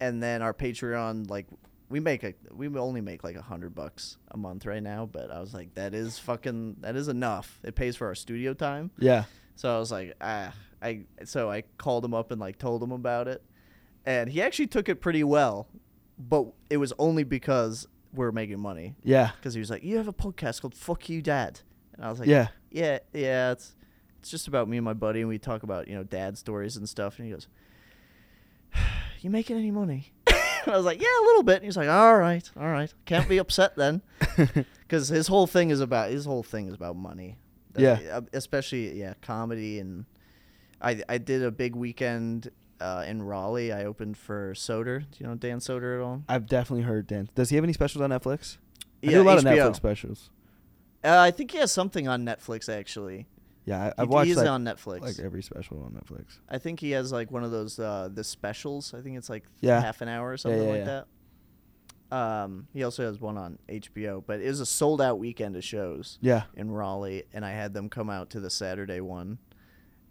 And then our Patreon, like, we make a we only make like a hundred bucks a month right now. But I was like, that is fucking that is enough. It pays for our studio time. Yeah. So I was like, ah, I so I called him up and like told him about it, and he actually took it pretty well, but it was only because we're making money. Yeah. Because he was like, "You have a podcast called Fuck You Dad," and I was like, Yeah. yeah, yeah, it's it's just about me and my buddy, and we talk about you know dad stories and stuff." And he goes, "You making any money?" I was like, "Yeah, a little bit." And he's like, "All right, all right, can't be upset then." because his whole thing is about his whole thing is about money. Yeah. Uh, especially yeah, comedy and I I did a big weekend uh, in Raleigh. I opened for Soder. Do you know Dan Soder at all? I've definitely heard Dan. Does he have any specials on Netflix? I Yeah, do a lot of Netflix specials. Uh, I think he has something on Netflix actually. Yeah, I, I've watched he's like, on Netflix. like every special on Netflix. I think he has like one of those uh, the specials. I think it's like Yeah. half an hour or something yeah, like yeah. that. Um, he also has one on HBO, but it was a sold out weekend of shows. Yeah. in Raleigh, and I had them come out to the Saturday one,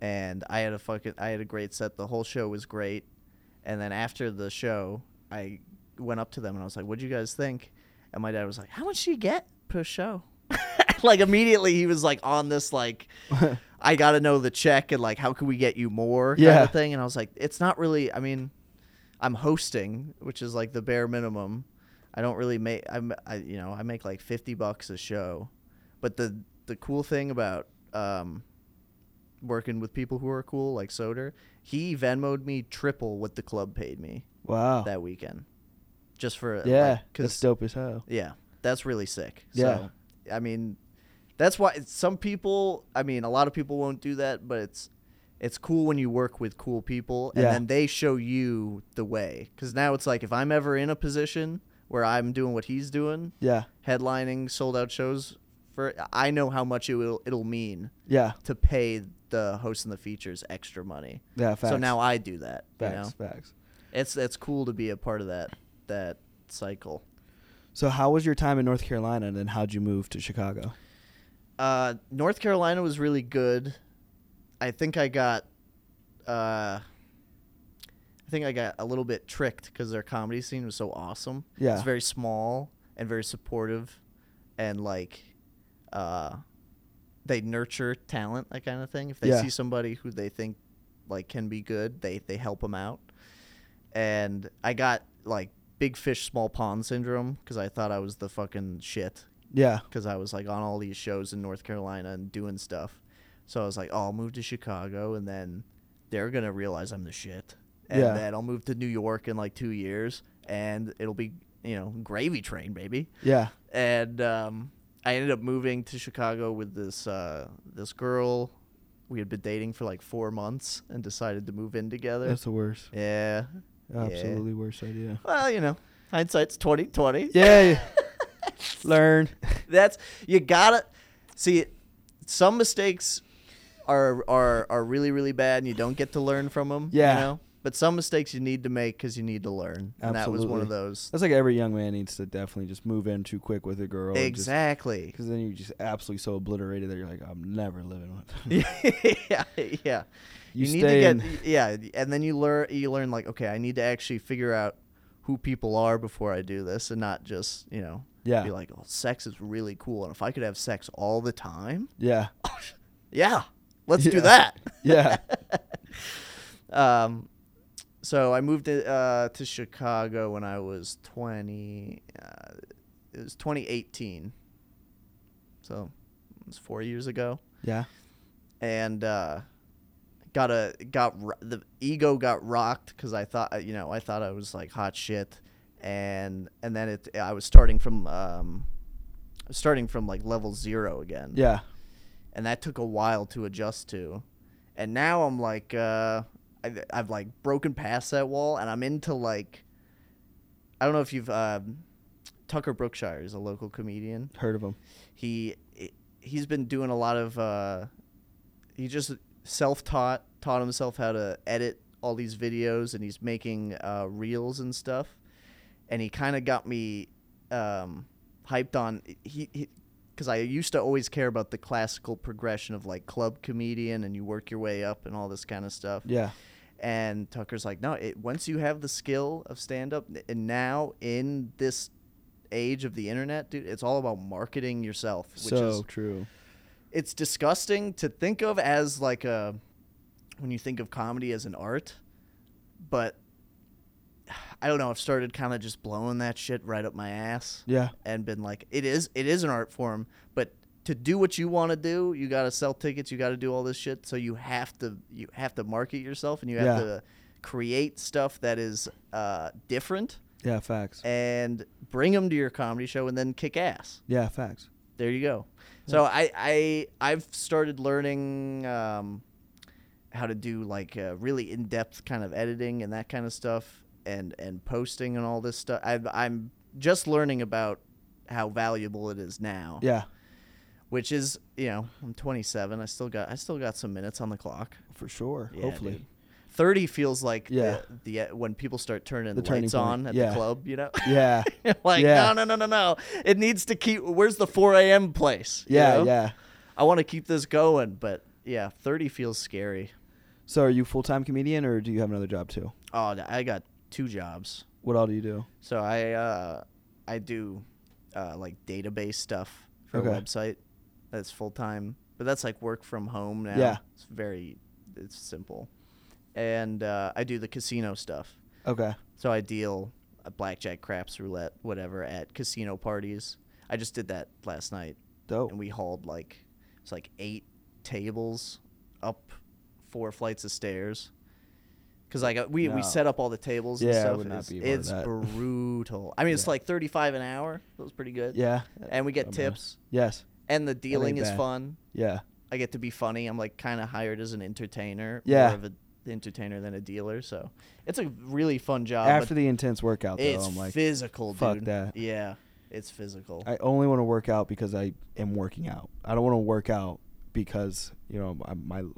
and I had a fucking I had a great set. The whole show was great, and then after the show, I went up to them and I was like, "What'd you guys think?" And my dad was like, "How much do you get per show?" like immediately he was like on this like. I got to know the check and like how can we get you more kind Yeah. of thing and I was like it's not really I mean I'm hosting which is like the bare minimum I don't really make I'm I you know I make like 50 bucks a show but the the cool thing about um working with people who are cool like Soder he Venmoed me triple what the club paid me Wow. that weekend just for yeah. like, that's dope as hell. yeah, that's really sick. Yeah. So, I mean, that's why some people. I mean, a lot of people won't do that, but it's it's cool when you work with cool people and Yeah. then they show you the way. Because now it's like if I'm ever in a position where I'm doing what he's doing, Yeah. headlining sold out shows for, I know how much it will it'll mean Yeah. to pay the host and the features extra money. Yeah. Facts. So now I do that. facts. You know, Facts. it's it's cool to be a part of that that cycle. So how was your time in North Carolina, and then how'd you move to Chicago? Uh, North Carolina was really good. I think I got, uh, I think I got a little bit tricked because their comedy scene was so awesome. Yeah. it's very small and very supportive, and like, uh, they nurture talent, that kind of thing. If they Yeah. see somebody who they think like can be good, they they help them out. And I got like big fish, small pond syndrome because I thought I was the fucking shit Yeah. because I was like on all these shows in North Carolina and doing stuff. So I was like, oh, I'll move to Chicago, and then they're gonna realize I'm the shit. And Yeah. then I'll move to New York in like two years, and it'll be you know, gravy train, baby. Yeah. And um, I ended up moving to Chicago with this uh, this girl. We had been dating for like four months and decided to move in together. That's the worst. yeah. Absolutely worst idea. Well, you know, hindsight's twenty twenty. Yeah. yeah. Learn. That's you gotta see. Some mistakes are are are really really bad, and you don't get to learn from them. Yeah. You know? But some mistakes you need to make because you need to learn, and that was one of those. That's like every young man needs to definitely just move in too quick with a girl. Exactly. Because then you're just absolutely so obliterated that you're like, I'm never living with. yeah, yeah. You You, need to get yeah, and then you learn you learn like okay, I need to actually figure out who people are before I do this, and not just you know Yeah. be like, oh, sex is really cool, and if I could have sex all the time, Yeah. yeah, let's Yeah. do that. Yeah. Um, so I moved to, uh, to Chicago when I was 20. Uh, it was 2018. So it was four years ago. Yeah. And uh, got a got ro- the ego got rocked because I thought you know I thought I was like hot shit, and and then it I was starting from um, starting from like level zero again Yeah. and that took a while to adjust to. And now I'm like, uh, I, I've like broken past that wall, and I'm into like, I don't know if you've um, Tucker Brookshire is a local comedian. Heard of him. He he's been doing a lot of uh, he just self-taught taught himself how to edit all these videos, and he's making uh, reels and stuff. And he kind of got me um, hyped on he. he because I used to always care about the classical progression of like club comedian and you work your way up and all this kind of stuff. Yeah. And Tucker's like, no, it, once you have the skill of stand up, and now in this age of the internet, dude, it's all about marketing yourself, which so is true. it's disgusting to think of as like a when you think of comedy as an art, but I don't know. I've started kind of just blowing that shit right up my ass Yeah. and been like, it is it is an art form, but to do what you want to do, you got to sell tickets, you got to do all this shit. So you have to you have to market yourself and you have Yeah. to create stuff that is uh, different Yeah. Facts. and bring them to your comedy show and then kick ass Yeah. Facts. there you go. So I I I've started learning um, how to do like uh, really in depth kind of editing and that kind of stuff, and and posting and all this stuff. I've, I'm just learning about how valuable it is now. Yeah. Which is you know I'm 27. I still got I still got some minutes on the clock. For sure. Yeah, Hopefully. dude. 30 feels like Yeah. the, the when people start turning The the, lights point. on at Yeah. the club, you know. Yeah. like Yeah. no no no no no. It needs to keep. Where's the 4 a.m. place? you Yeah. know? Yeah. I want to keep this going, but yeah, 30 feels scary. So are you full time comedian or do you have another job too? Oh, I got two jobs. What all do you do? So I uh, I do uh, like database stuff for Okay. a website. That's full time, but that's like work from home now. Yeah. it's very it's simple, and uh, I do the casino stuff. Okay. So I deal at blackjack, craps, roulette, whatever at casino parties. I just did that last night, Dope. and we hauled like it's like eight tables up four flights of stairs. Cause like uh, we No. we set up all the tables and Yeah, I stuff. would not it's be a part of it's brutal. I mean, it's like thirty five an hour. That was pretty good. Yeah. and we get tips, Yes. And the dealing is bad. fun. Yeah. I get to be funny. I'm like kind of hired as an entertainer, Yeah. more of an entertainer than a dealer. So it's a really fun job. After the intense workout though, it's I'm like physical, fuck dude. that. Yeah, it's physical. I only want to work out because I am working out. I don't want to work out because, you know, my, my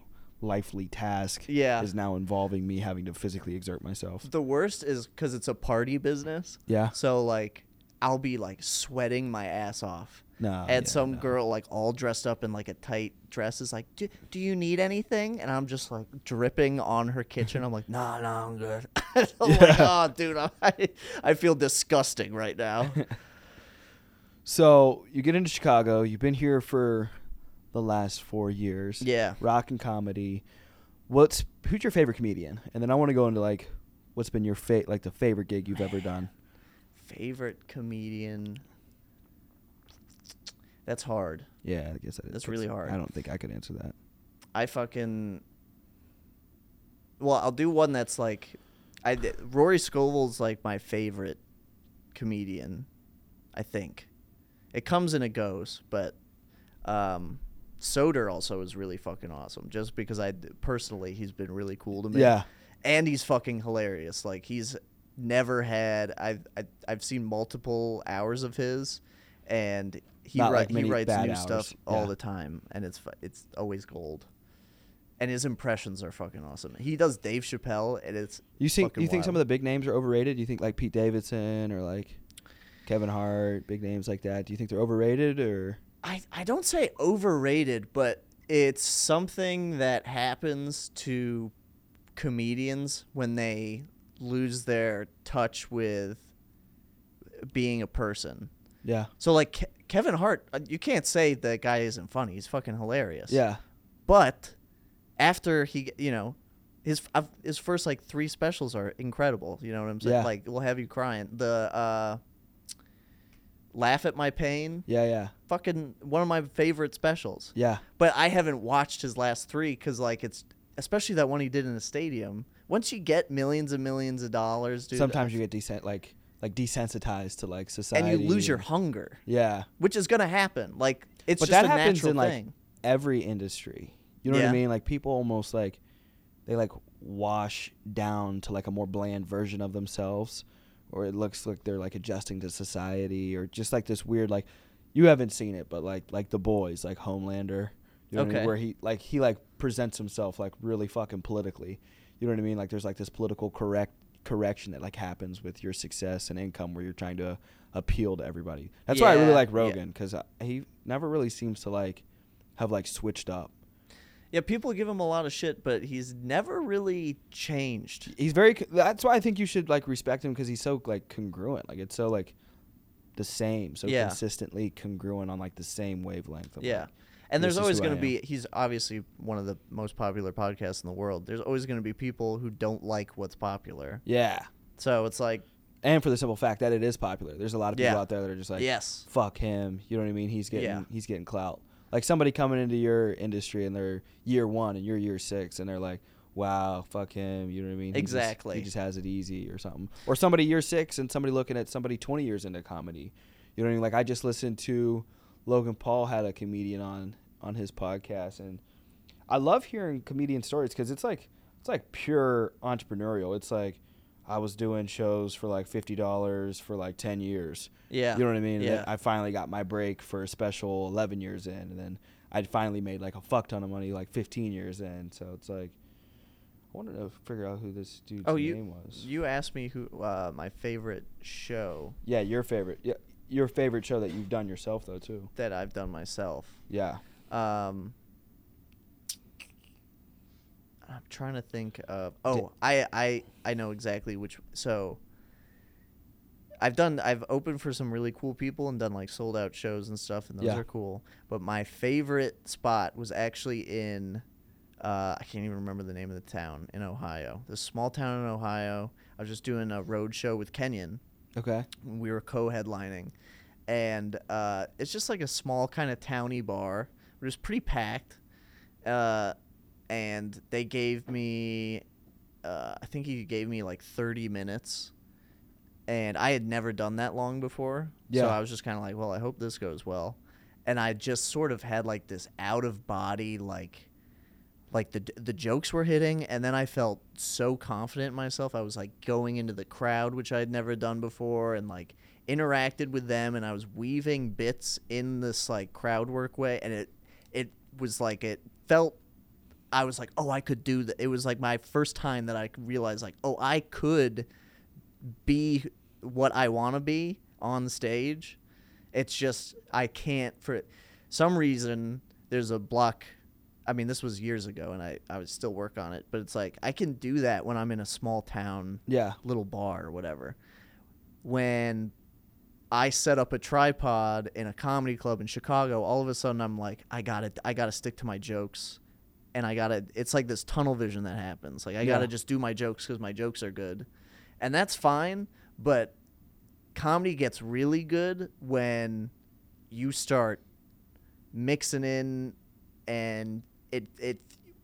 lively task Yeah. is now involving me having to physically exert myself. the worst is because it's a party business. Yeah. So like, I'll be like sweating my ass off. No. and yeah, some no. girl like all dressed up in like a tight dress is like, do, do you need anything? And I'm just like dripping on her kitchen. I'm like, nah, nah, I'm good. I'm like, oh, dude, I, I feel disgusting right now. So you get into Chicago. You've been here for the last four years. yeah. Rock and comedy. What's who's your favorite comedian? And then I want to go into like, what's been your fa- like the favorite gig you've ever done? Favorite comedian. That's hard. Yeah, I guess that is. That's really hard. I don't think I could answer that. I fucking. Well, I'll do one that's like, I Rory Scovel's like my favorite comedian. I think it comes and it goes, but um, Soder also is really fucking awesome. Just because I personally, he's been really cool to me. Yeah. and he's fucking hilarious. Like he's never had. I've I, I've seen multiple hours of his, and he Not write, like he writes bad new hours. stuff all Yeah. the time, and it's fu- it's always gold. And his impressions are fucking awesome. He does Dave Chappelle, and it's You think you think some of the big names are overrated? Do you think like Pete Davidson or like Kevin Hart, big names like that? Do you think they're overrated or I, I don't say overrated, but it's something that happens to comedians when they lose their touch with being a person. yeah, So like Ke- Kevin Hart, uh, you can't say that guy isn't funny. He's fucking hilarious. yeah, But after he, you know, his his first like three specials are incredible. You know what I'm saying? Yeah. Like we'll have you crying. The uh, laugh at my pain, yeah, yeah, fucking one of my favorite specials. yeah, But I haven't watched his last three because like it's especially that one he did in a stadium. Once you get millions and millions of dollars, dude, Sometimes you get decent like like desensitized to like society, and you lose your hunger, yeah. which is gonna happen. Like it's but just that a happens natural in like thing. every industry. You know what I mean? Like people almost like they like wash down to like a more bland version of themselves, or it looks like they're like adjusting to society, or just like this weird like you haven't seen it, but like like the boys, like Homelander. You know what I mean? Okay. Where he like he like presents himself like really fucking politically. You know what I mean? Like there's like this political correct correction that like happens with your success and income where you're trying to appeal to everybody. That's why I really like. Rogan because he never really seems to like have like switched up. Yeah, people give him a lot of shit, but he's never really changed. He's very. That's why I think you should like respect him because he's so like congruent. Like it's so like the same, so Yeah. consistently congruent on like the same wavelength. Of, Yeah. like, And there's always going to be, he's obviously one of the most popular podcasts in the world. There's always going to be people who don't like what's popular. yeah. So it's like, And for the simple fact that it is popular, there's a lot of people Yeah. out there that are just like, yes. fuck him. You know what I mean? He's getting Yeah. he's getting clout. Like somebody coming into your industry and they're year one and you're year six and they're like, wow, fuck him. You know what I mean? He just- Exactly. he just has it easy or something. Or somebody year six and somebody looking at somebody 20 years into comedy. You know what I mean? Like I just listened to Logan Paul had a comedian on on his podcast and I love hearing comedian stories because it's like it's like pure entrepreneurial. It's like I was doing shows for like fifty dollars for like ten years. Yeah. You know what I mean? Yeah. I finally got my break for a special 11 years in, and then I'd finally made like a fuck ton of money like 15 years in. So it's like, I wanted to figure out who this dude's Oh, name was. you asked me who uh, my favorite show yeah, your favorite. Yeah, your favorite show that you've done yourself though too. that I've done myself. Yeah. Um, I'm trying to think of. Oh, I I I know exactly which. So. I've done. I've opened for some really cool people and done like sold out shows and stuff, and those Yeah. are cool. But my favorite spot was actually in. Uh, I can't even remember the name of the town in Ohio. This small town in Ohio. I was just doing a road show with Kenyon, Okay. we were co-headlining. And uh, it's just like a small kind of towny bar it was pretty packed. Uh, and they gave me uh, i think he gave me like 30 minutes. And i had never done that long before. Yeah. so i was just kind of like well i hope this goes well. And i just sort of had like this out of body like like the the jokes were hitting and then I felt so confident in myself. I was like going into the crowd which I had never done before and like interacted with them and I was weaving bits in this like crowd work way and it it was like it felt I was like, "Oh, I could do that." It was like my first time that I realized like, "Oh, I could be what I want to be on stage." It's just I can't for some reason there's a block I mean, this was years ago, and I, I would still work on it. But it's like I can do that when I'm in a small town, Yeah. little bar or whatever. When I set up a tripod in a comedy club in Chicago, all of a sudden I'm like, I got to I got to stick to my jokes, and I got to. It's like this tunnel vision that happens. Like I got to just do my jokes because my jokes are good, and that's fine. But comedy gets really good when you start mixing in and it it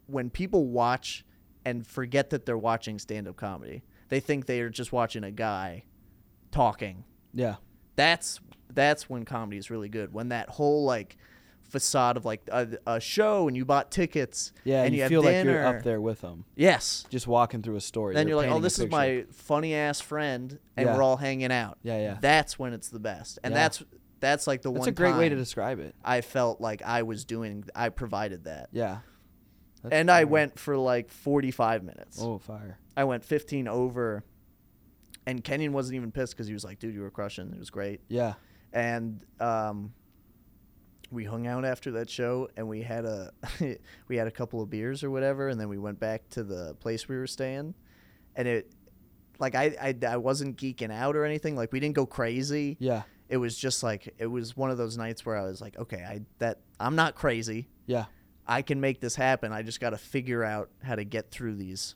when people watch and forget that they're watching stand-up comedy they think they are just watching a guy talking Yeah. That's that's when comedy is really good. When that whole like facade of like a, a show and you bought tickets Yeah, and you, you feel like you're up there with them, Yes. just walking through a story. Then They're you're like, oh, this is my funny ass friend, and Yeah. we're all hanging out. Yeah, yeah. That's when it's the best, and Yeah. that's that's like the That's one. a great way to describe it. I felt like I was doing. I provided that, Yeah. That's and I went for like 45 minutes. Oh, fire. I went 15 over, and Kenyon wasn't even pissed because he was like, "Dude, you were crushing. It was great." Yeah. And um, we hung out after that show, and we had a we had a couple of beers or whatever, and then we went back to the place we were staying, and it. Like I, I, I wasn't geeking out or anything. Like we didn't go crazy. Yeah. It was just like it was one of those nights where I was like, okay, I that I'm not crazy. Yeah. I can make this happen. I just got to figure out how to get through these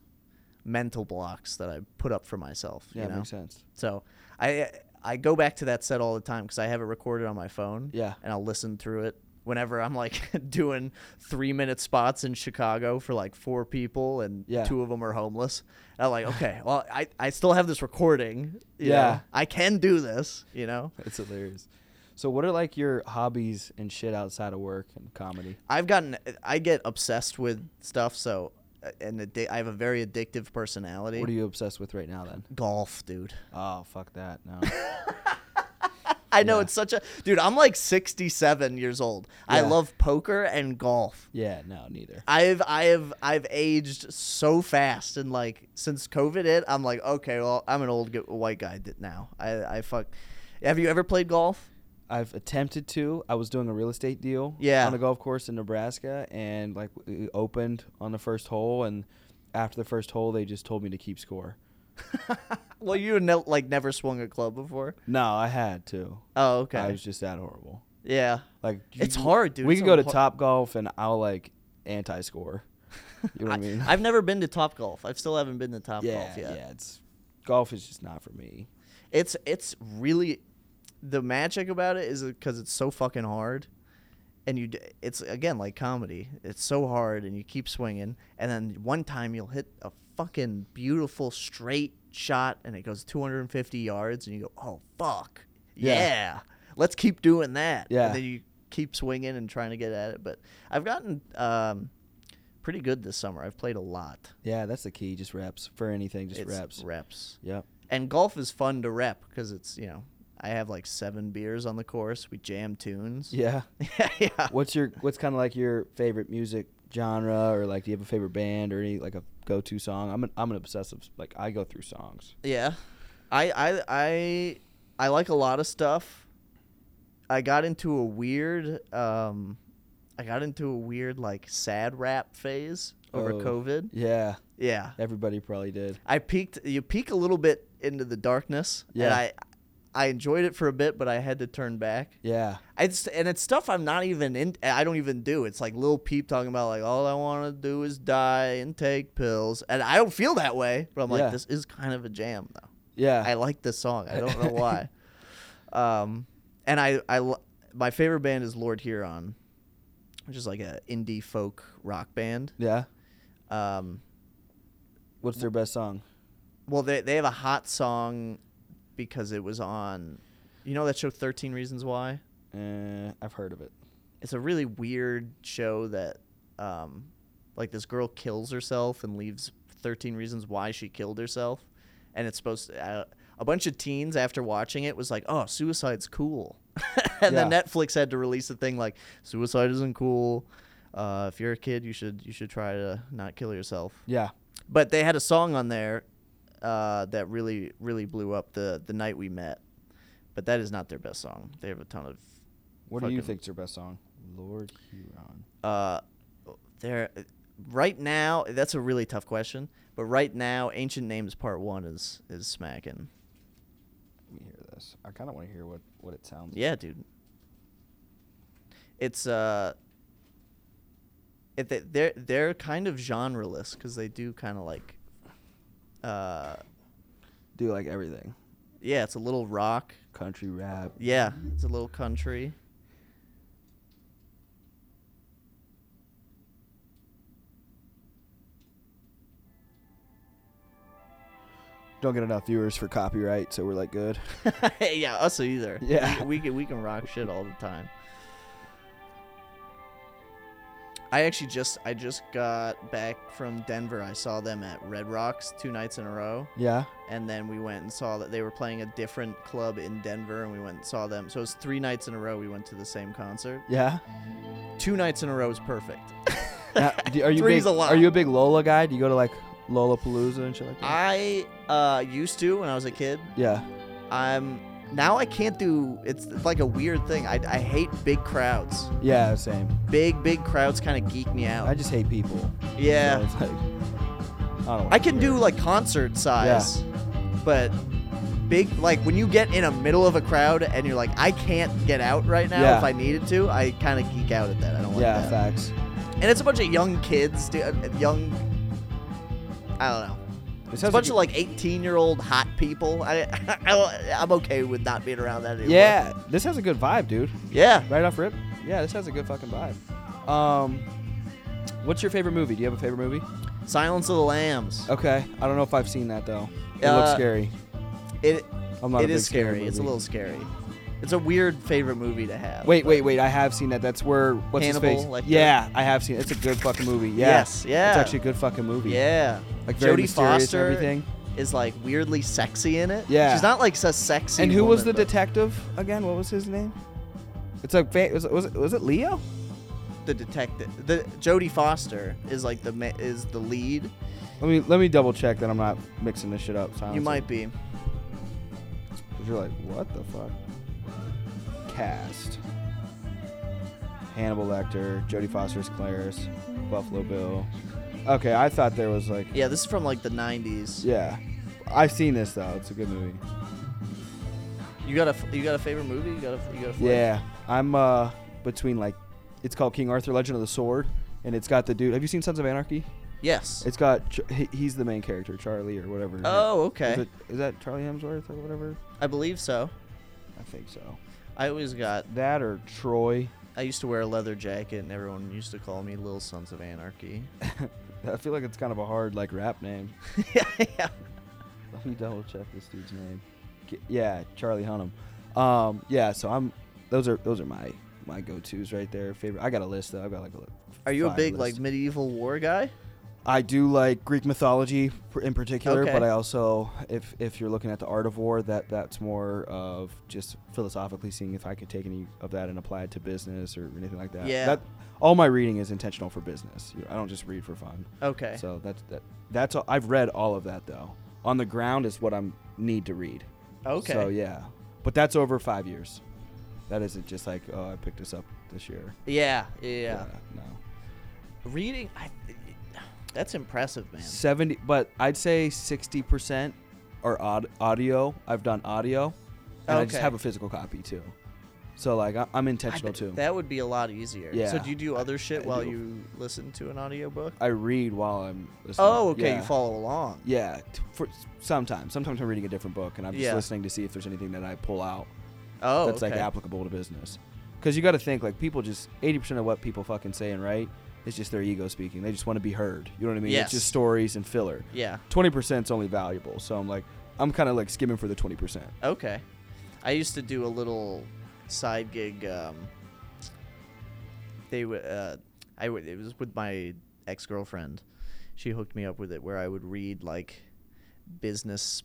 mental blocks that I put up for myself. Yeah. you know? Makes sense. So I I go back to that set all the time because I have it recorded on my phone. Yeah. and I'll listen through it whenever I'm like doing three minute spots in Chicago for like four people and Yeah. two of them are homeless. And I'm like, okay, well, I I still have this recording. Yeah. know? I can do this. You know, It's hilarious. So, what are like your hobbies and shit outside of work and comedy? I've gotten I get obsessed with stuff. So. uh, And addi- I have a very addictive personality. What are you obsessed with right now then? Golf, dude. Oh, fuck that. No. I know Yeah. it's such a dude. I'm like 67 years old. I love poker and golf. yeah, no, neither. I've I have I've aged so fast and like since COVID hit, I'm like okay, well I'm an old white guy now. I I fuck. Have you ever played golf? I've attempted to. I was doing a real estate deal Yeah. on a golf course in Nebraska, and like opened on the first hole, and after the first hole, they just told me to keep score. Well, you ne- like never swung a club before. No, I had to. Oh, okay. I was just that horrible. yeah, Like it's hard, dude. we It's can go to Top Golf, and I'll like anti-score. You know what I, mean? I've never been to Top Golf. I've still haven't been to Top yeah, Golf yet. yeah. It's golf is just not for me. It's it's really the magic about it is because it's so fucking hard, and you it's again like comedy. It's so hard, and you keep swinging, and then one time you'll hit a fucking beautiful straight shot, and it goes 250 yards, and you go, oh fuck, Yeah. yeah, let's keep doing that. Yeah. and then you keep swinging and trying to get at it. But I've gotten um, pretty good this summer. I've played a lot. Yeah, that's the key. Just reps for anything. Just it's reps. reps. Yep. And golf is fun to rep because it's you know I have like seven beers on the course. We jam tunes. Yeah. yeah, yeah. What's your What's kind of like your favorite music genre, or like do you have a favorite band or any like a go to song? I'm an I'm an obsessive. Like I go through songs. Yeah. I I I I like a lot of stuff. I got into a weird um I got into a weird like sad rap phase over Oh. COVID. Yeah, Yeah. everybody probably did. I peeked you peek a little bit into the darkness and Yeah. I I enjoyed it for a bit but I had to turn back. Yeah, It's and it's stuff I'm not even in. I don't even do. It's like Lil Peep talking about like all I want to do is die and take pills, and I don't feel that way. But I'm like, Yeah. this is kind of a jam though. yeah. I like this song. I don't know why. um, and I I my favorite band is Lord Huron, which is like a indie folk rock band. yeah. Um, What's their best song? well, they they have a hot song because it was on. You know that show Thirteen Reasons Why. Uh, I've heard of it. it's a really weird show that um like this girl kills herself and leaves 13 reasons why she killed herself and it's supposed to uh, a bunch of teens after watching it was like oh suicide's cool and then netflix had to release a thing like suicide isn't cool uh, if you're a kid you should you should try to not kill yourself Yeah. but they had a song on there uh, that really really blew up the the night we met but that is not their best song they have a ton of What do you think's their best song? Lord Huron. uh there right now that's a really tough question but right now ancient names part one is is smacking Let me hear this. I kind of want to hear what what it sounds. like. yeah dude it's uh it, they- they're they're kind of genreless because they do kind of like uh Do like everything. yeah it's a little rock Country rap. yeah it's a little country don't get enough viewers for copyright, so we're like good. yeah, us either. Yeah. we, we can we can rock shit all the time. I actually just I just got back from Denver. I saw them at Red Rocks two nights in a row, Yeah. and then we went and saw that they were playing a different club in Denver, and we went and saw them. So it was three nights in a row. We went to the same concert. Yeah. Two nights in a row is perfect. Now, do- are you Three's big, a lot. Are you a big Lolla guy? Do you go to like Lollapalooza and shit like that? I uh, used to when I was a kid. yeah. I'm now I can't do. It's it's like a weird thing. I, I hate big crowds. Yeah. Same. Big big crowds kind of geek me out. I just hate people. yeah. So it's like, I don't. I can do like concert size, yeah. but big like when you get in a middle of a crowd and you're like I can't get out right now Yeah. if I needed to, I kind of geek out at that. I don't like Yeah. that. Yeah, facts. And it's a bunch of young kids, dude, uh, young. I don't know. It's a bunch of like 18 year old hot people. I, I I'm okay with not being around that anymore. Yeah. This has a good vibe, dude. Yeah. Right off rip. Yeah. This has a good fucking vibe. Um, what's your favorite movie? Do you have a favorite movie? Silence of the Lambs. Okay. I don't know if I've seen that though. It looks Uh, scary. It I'm not. it is scary scary. It's a little scary. It's a weird favorite movie to have. Wait, wait, wait! I have seen that. That's where what's Hannibal, his face? like the- yeah, I have seen. it. It's a good fucking movie. Yeah. Yes, yeah. It's actually a good fucking movie. Yeah. Like very Jodie mysterious and Foster everything. is like weirdly sexy in it. Yeah. She's not like so sexy. And who was the detective again? What was his name? It's like fa- was it, was it was it Leo? The detective. The Jodie Foster is like the ma- is the lead. Let me let me double check that I'm not mixing this shit up. You might be. Cause you're like, what the fuck? Cast. Hannibal Lecter, Jodie Foster's Clarice, Buffalo Bill. Okay, I thought there was like, Yeah, this is from like the 90s. yeah, I've seen this though. It's a good movie. You got a you got a favorite movie? You got a you got a flick? Yeah, I'm uh between like, it's called King Arthur: Legend of the Sword, and it's got the dude. Have you seen Sons of Anarchy? Yes. It's got he's the main character, Charlie or whatever. oh, Is, okay. it, is that Charlie Hemsworth or whatever? I believe so. I think so. I always got. That or Troy. I used to wear a leather jacket, and everyone used to call me Little Sons of Anarchy. I feel like it's kind of a hard like rap name. yeah, yeah. Let me double check this dude's name. Yeah, Charlie Hunnam. Um, yeah, so I'm. Those are those are my my go tos right there. Favorite. I got a list though. I've got like a. Are you a big list. like medieval war guy? I do like Greek mythology in particular, Okay. but I also, if if you're looking at the art of war, that that's more of just philosophically seeing if I could take any of that and apply it to business or anything like that. Yeah. That, all my reading is intentional for business. I don't just read for fun. Okay. So that's that. That's all, I've read all of that though. On the ground is what I'm need to read. okay. So yeah, but that's over five years. That isn't just like oh I picked this up this year. Yeah, yeah, yeah. no. Reading, I, that's impressive, man. Seventy, but I'd say sixty percent are aud- audio. I've done audio, and I just Okay. have a physical copy too. So like I- I'm I intentional bet too. That would be a lot easier. Yeah. So Yeah. do you do other shit I while do. you listen to an audiobook? I read while I'm listening. Oh, okay. Yeah. You follow along. Yeah, t- for sometimes. Sometimes I'm reading a different book and I'm just Yeah. listening to see if there's anything that I pull out Oh, that's like applicable to business. Because you got to think like people just 80% of what people fucking say and write is just their ego speaking. They just want to be heard. You know what I mean? Yes. It's just stories and filler. Yeah. 20% is only valuable. So I'm like, I'm kind of like skimming for the 20%. Okay. I used to do a little side gig. Um, they w- uh, I w- it was with my ex girlfriend. She hooked me up with it where I would read like business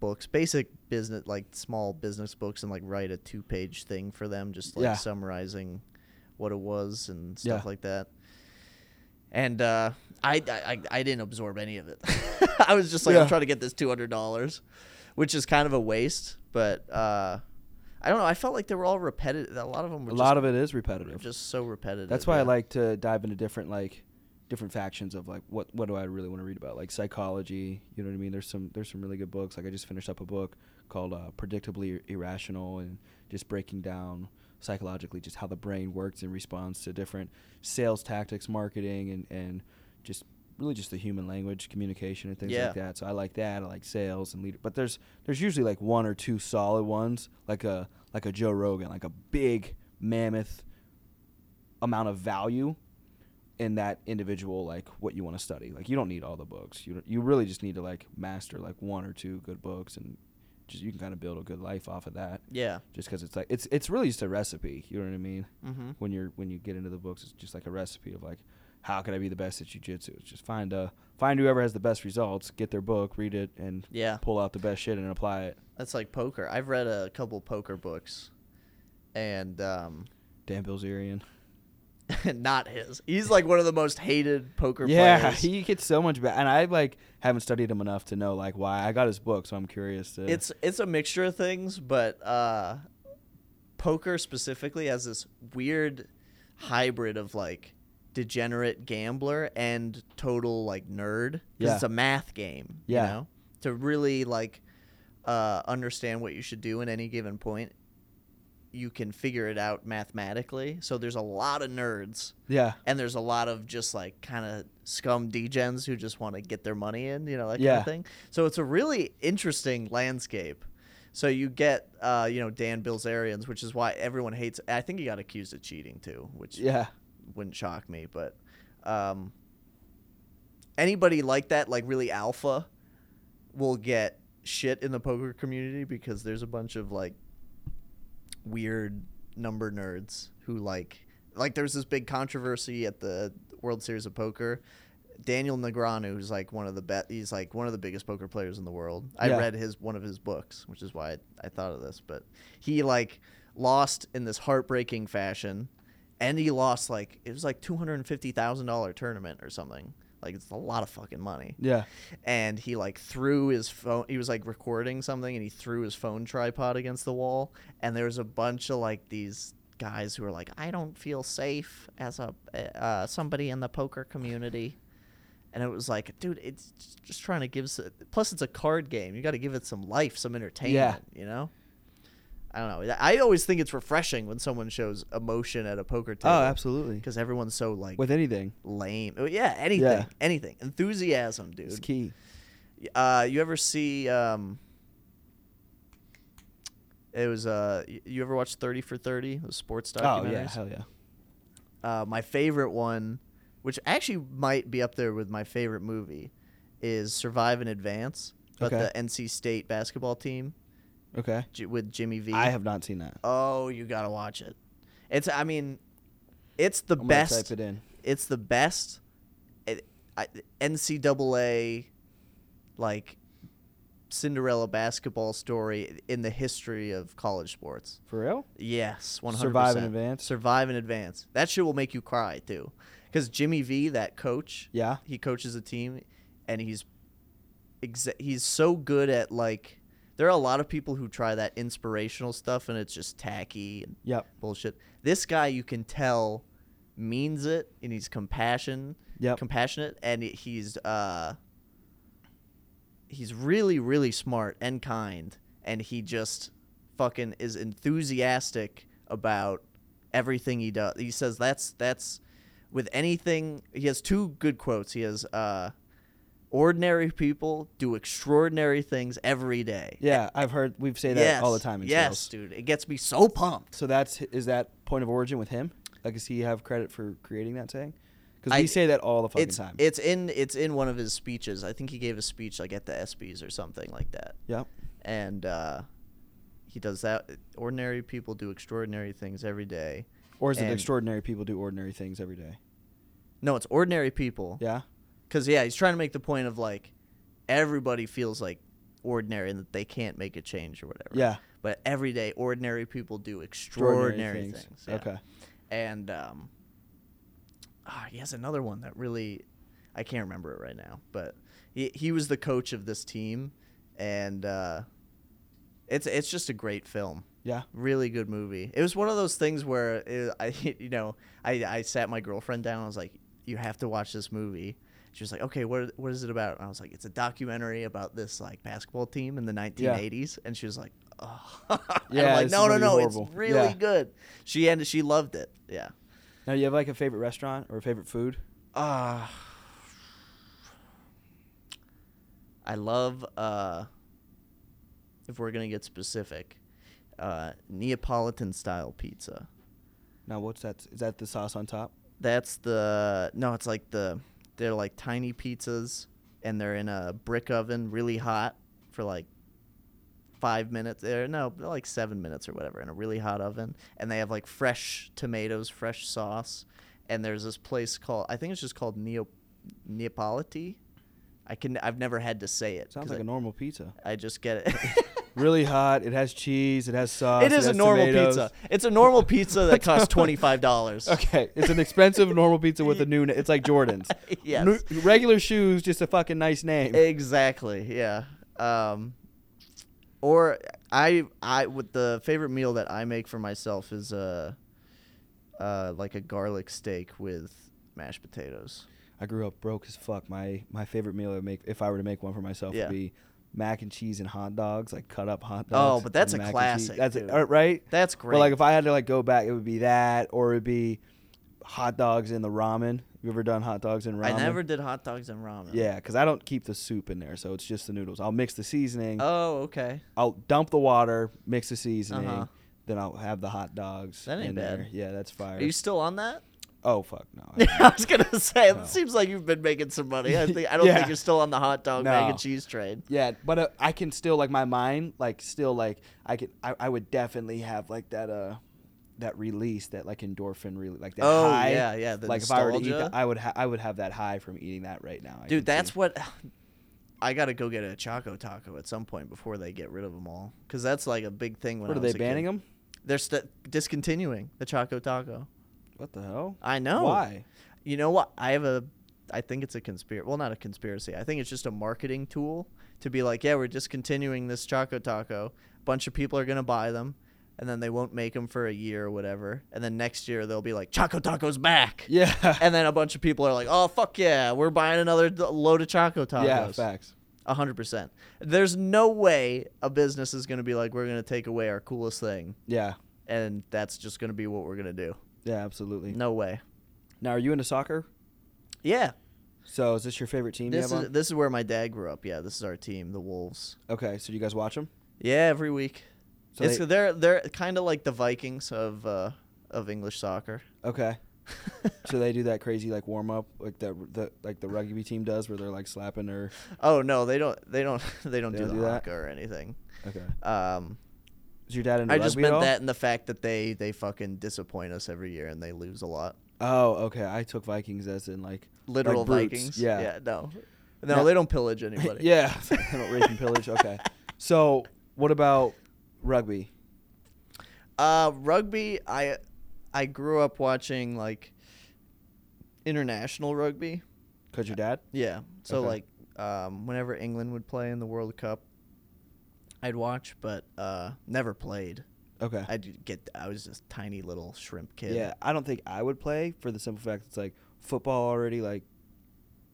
books, basic business, like small business books, and like write a two page thing for them, just like Yeah. summarizing what it was and stuff Yeah. like that. And uh, I, I I didn't absorb any of it. I was just like, Yeah. I'm trying to get this two hundred dollars, which is kind of a waste. But uh, I don't know. I felt like they were all repetitive. A lot of them were A just, lot of it is repetitive. just so repetitive. That's why I like to dive into different like different factions of like what what do I really want to read about like psychology you know what I mean there's some there's some really good books like I just finished up a book called uh, predictably irrational and just breaking down psychologically just how the brain works and responds to different sales tactics marketing and and just really just the human language communication and things Yeah. like that so I like that I like sales and leader but there's there's usually like one or two solid ones like a like a Joe Rogan like a big mammoth amount of value in that individual like what you want to study. Like you don't need all the books. You you really just need to like master like one or two good books and just you can kind of build a good life off of that. Yeah. Just because it's like it's it's really just a recipe. You know what I mean? Mm-hmm. When you're when you get into the books, it's just like a recipe of like how can I be the best at jujitsu? It's just find uh find whoever has the best results, get their book, read it, and Yeah. pull out the best shit and apply it. That's like poker. I've read a couple poker books, and um, Dan Bilzerian. not his. He's like one of the most hated poker Yeah, players. he gets so much bad, and I like haven't studied him enough to know like why. I got his book, so I'm curious to. It's it's a mixture of things, but uh, poker specifically has this weird hybrid of like degenerate gambler and total like nerd. Yeah. it's a math game. Yeah. You know, to really like uh, understand what you should do in any given point, you can figure it out mathematically. So there's a lot of nerds. yeah, and there's a lot of just like kind of scum degens who just want to get their money in, you know, that kind of thing. So it's a really interesting landscape. So you get, uh, you know, Dan Bilzerians, which is why everyone hates. I think he got accused of cheating too, which yeah, wouldn't shock me. But um, anybody like that, like really alpha, will get shit in the poker community because there's a bunch of like weird number nerds who like like there's this big controversy at the World Series of Poker. Daniel Negreanu, who's like one of the bet, he's like one of the biggest poker players in the world. I Yeah. read his one of his books, which is why I, I thought of this. But he like lost in this heartbreaking fashion, and he lost like it was like two hundred and fifty thousand dollar tournament or something. Like it's a lot of fucking money. Yeah, and he like threw his phone he was like recording something and he threw his phone tripod against the wall. And there was a bunch of like these guys who were like i don't feel safe as a uh, somebody in the poker community. And it was like dude it's just- trying to give plus it's a card game. You got to give it some life some entertainment Yeah. you know i don't know i always think it's refreshing when someone shows emotion at a poker table oh, absolutely. because everyone's so like With anything, lame Oh, yeah anything Yeah. anything enthusiasm dude it's key. uh, you ever see? Um, it was. Uh, you ever watch Thirty for Thirty? The sports Oh yeah, hell yeah. Uh, my favorite one, which actually might be up there with my favorite movie, is Survive and Advance. But Okay. the NC State basketball team Okay, J- with Jimmy V. I have not seen that. Oh, you gotta watch it. It's. I mean, it's the I'm best. type it in. it's the best it, I, NCAA like Cinderella basketball story in the history of college sports. For real? Yes, one hundred. Survive in advance? Survive in advance. That shit will make you cry too, because Jimmy V, that coach, Yeah. he coaches a team, and he's exa- he's so good at like. There are a lot of people who try that inspirational stuff, and it's just tacky and Yep. bullshit. This guy, you can tell, means it, and he's compassion, Yep. compassionate, and he's uh, he's really, really smart and kind, and he just fucking is enthusiastic about everything he does. He says that's that's with anything. He has two good quotes. He has uh, ordinary people do extraordinary things every day. Yeah, I've heard we've say that all the time in yes, sales. dude. It gets me so pumped. So that's is that point of origin with him? Like, does he have credit for creating that saying? Because we say that all the fucking it's time. it's in it's in one of his speeches. I think he gave a speech like at the ESPYS or something like that. yep. And uh, he does that. Ordinary people do extraordinary things every day. Or is it extraordinary people do ordinary things every day? No, it's ordinary people. Yeah. Because yeah, he's trying to make the point of like everybody feels like ordinary and that they can't make a change or whatever. Yeah. But every day, ordinary people do extraordinary, things. yeah. Okay. And um, ah, he has another one that really, I can't remember it right now, but he he was the coach of this team, and uh, it's it's just a great film. Yeah. Really good movie. It was one of those things where it, I you know I I sat my girlfriend down. I was like, you have to watch this movie. She was like, okay, what what is it about? And I was like, it's a documentary about this like basketball team in the 1980s. And she was like, oh. Yeah, I'm like, no, no, no, be it's really Yeah. good. She and she loved it. Yeah. Now, you have like a favorite restaurant or a favorite food? Uh, I love, uh, if we're going to get specific, uh, Neapolitan style pizza. Now, what's that? Is that the sauce on top? That's the no. It's like the they're like tiny pizzas, and they're in a brick oven, really hot for like five minutes. There, no, like seven minutes or whatever in a really hot oven, and they have like fresh tomatoes, fresh sauce. And there's this place called I think it's just called Neo Neapoliti. I can I've never had to say it. sounds like I, a normal pizza. I just get it. Really hot. It has cheese. It has sauce. it is a normal tomatoes. pizza. It's a normal pizza that costs twenty five dollars. Okay, it's an expensive normal pizza with a new. na- It's like Jordans. Yes. Regular shoes, just a fucking nice name. Exactly. Yeah. Um, or I I with the favorite meal that I make for myself is uh, uh like a garlic steak with mashed potatoes. I grew up broke as fuck. My my favorite meal I make if I were to make one for myself Yeah. would be mac and cheese and hot dogs, like cut up hot dogs. Oh, but that's a and classic, That's dude. uh, right. That's great. But like if I had to like go back, it would be that, or it'd be hot dogs in the ramen. You ever done hot dogs in ramen? I never did hot dogs and ramen. Yeah, because I don't keep the soup in there, so it's just the noodles. I'll mix the seasoning. Oh, okay. I'll dump the water, mix the seasoning, Uh-huh. then I'll have the hot dogs. That ain't in bad. There. Yeah, that's fire. Are you still on that? Oh fuck no. I was gonna say No. it seems like you've been making some money. I think I don't Yeah. think you're still on the hot dog mac No. and cheese train. Yeah, but uh, I can still like my mind, like still like I could, I, I would definitely have like that uh that release, that like endorphin, really like that Oh high. yeah, yeah. The like if I were to eat that, I would ha- I would have that high from eating that right now. I Dude, that's see. what I gotta go get a Choco Taco at some point before they get rid of them all. Cause that's like a big thing. When What I are they a kid. banning them? They're st- discontinuing the Choco Taco. What the hell? I know. Why? You know what? I have a. I think it's a conspiracy. Well, not a conspiracy. I think it's just a marketing tool to be like, yeah, we're discontinuing this Choco Taco. A bunch of people are gonna buy them, and then they won't make them for a year or whatever. And then next year they'll be like, Choco Taco's back. Yeah. And then a bunch of people are like, oh fuck yeah, we're buying another load of Choco Tacos. yeah, facts. A hundred percent. There's no way a business is gonna be like, we're gonna take away our coolest thing, Yeah. and that's just gonna be what we're gonna do. Yeah, absolutely. No way. Now, are you into soccer? Yeah. So, is this your favorite team? This is this is where my dad grew up. Yeah, this is our team, the Wolves. Okay, so do you guys watch them? Yeah, every week. So it's they- they're they're kind of like the Vikings of uh, of English soccer. Okay. so they do that crazy like warm up like the the like the rugby team does, where they're like slapping their. oh no, they don't they don't they don't They do don't the do that? or anything. Okay. Um, Is your dad into I just rugby at meant all? that in the fact that they they fucking disappoint us every year and they lose a lot. Oh, okay. I took Vikings as in like Literal brutes, Vikings. yeah. Yeah. No. No, Now- they don't pillage anybody. yeah, they don't rape and pillage. Okay. So what about rugby? Uh, rugby. I I grew up watching like international rugby. Cause your dad. Yeah. So Okay. like um, whenever England would play in the World Cup, I'd watch, but uh, never played. Okay. I'd get. I was just tiny little shrimp kid. Yeah, I don't think I would play for the simple fact it's like football already like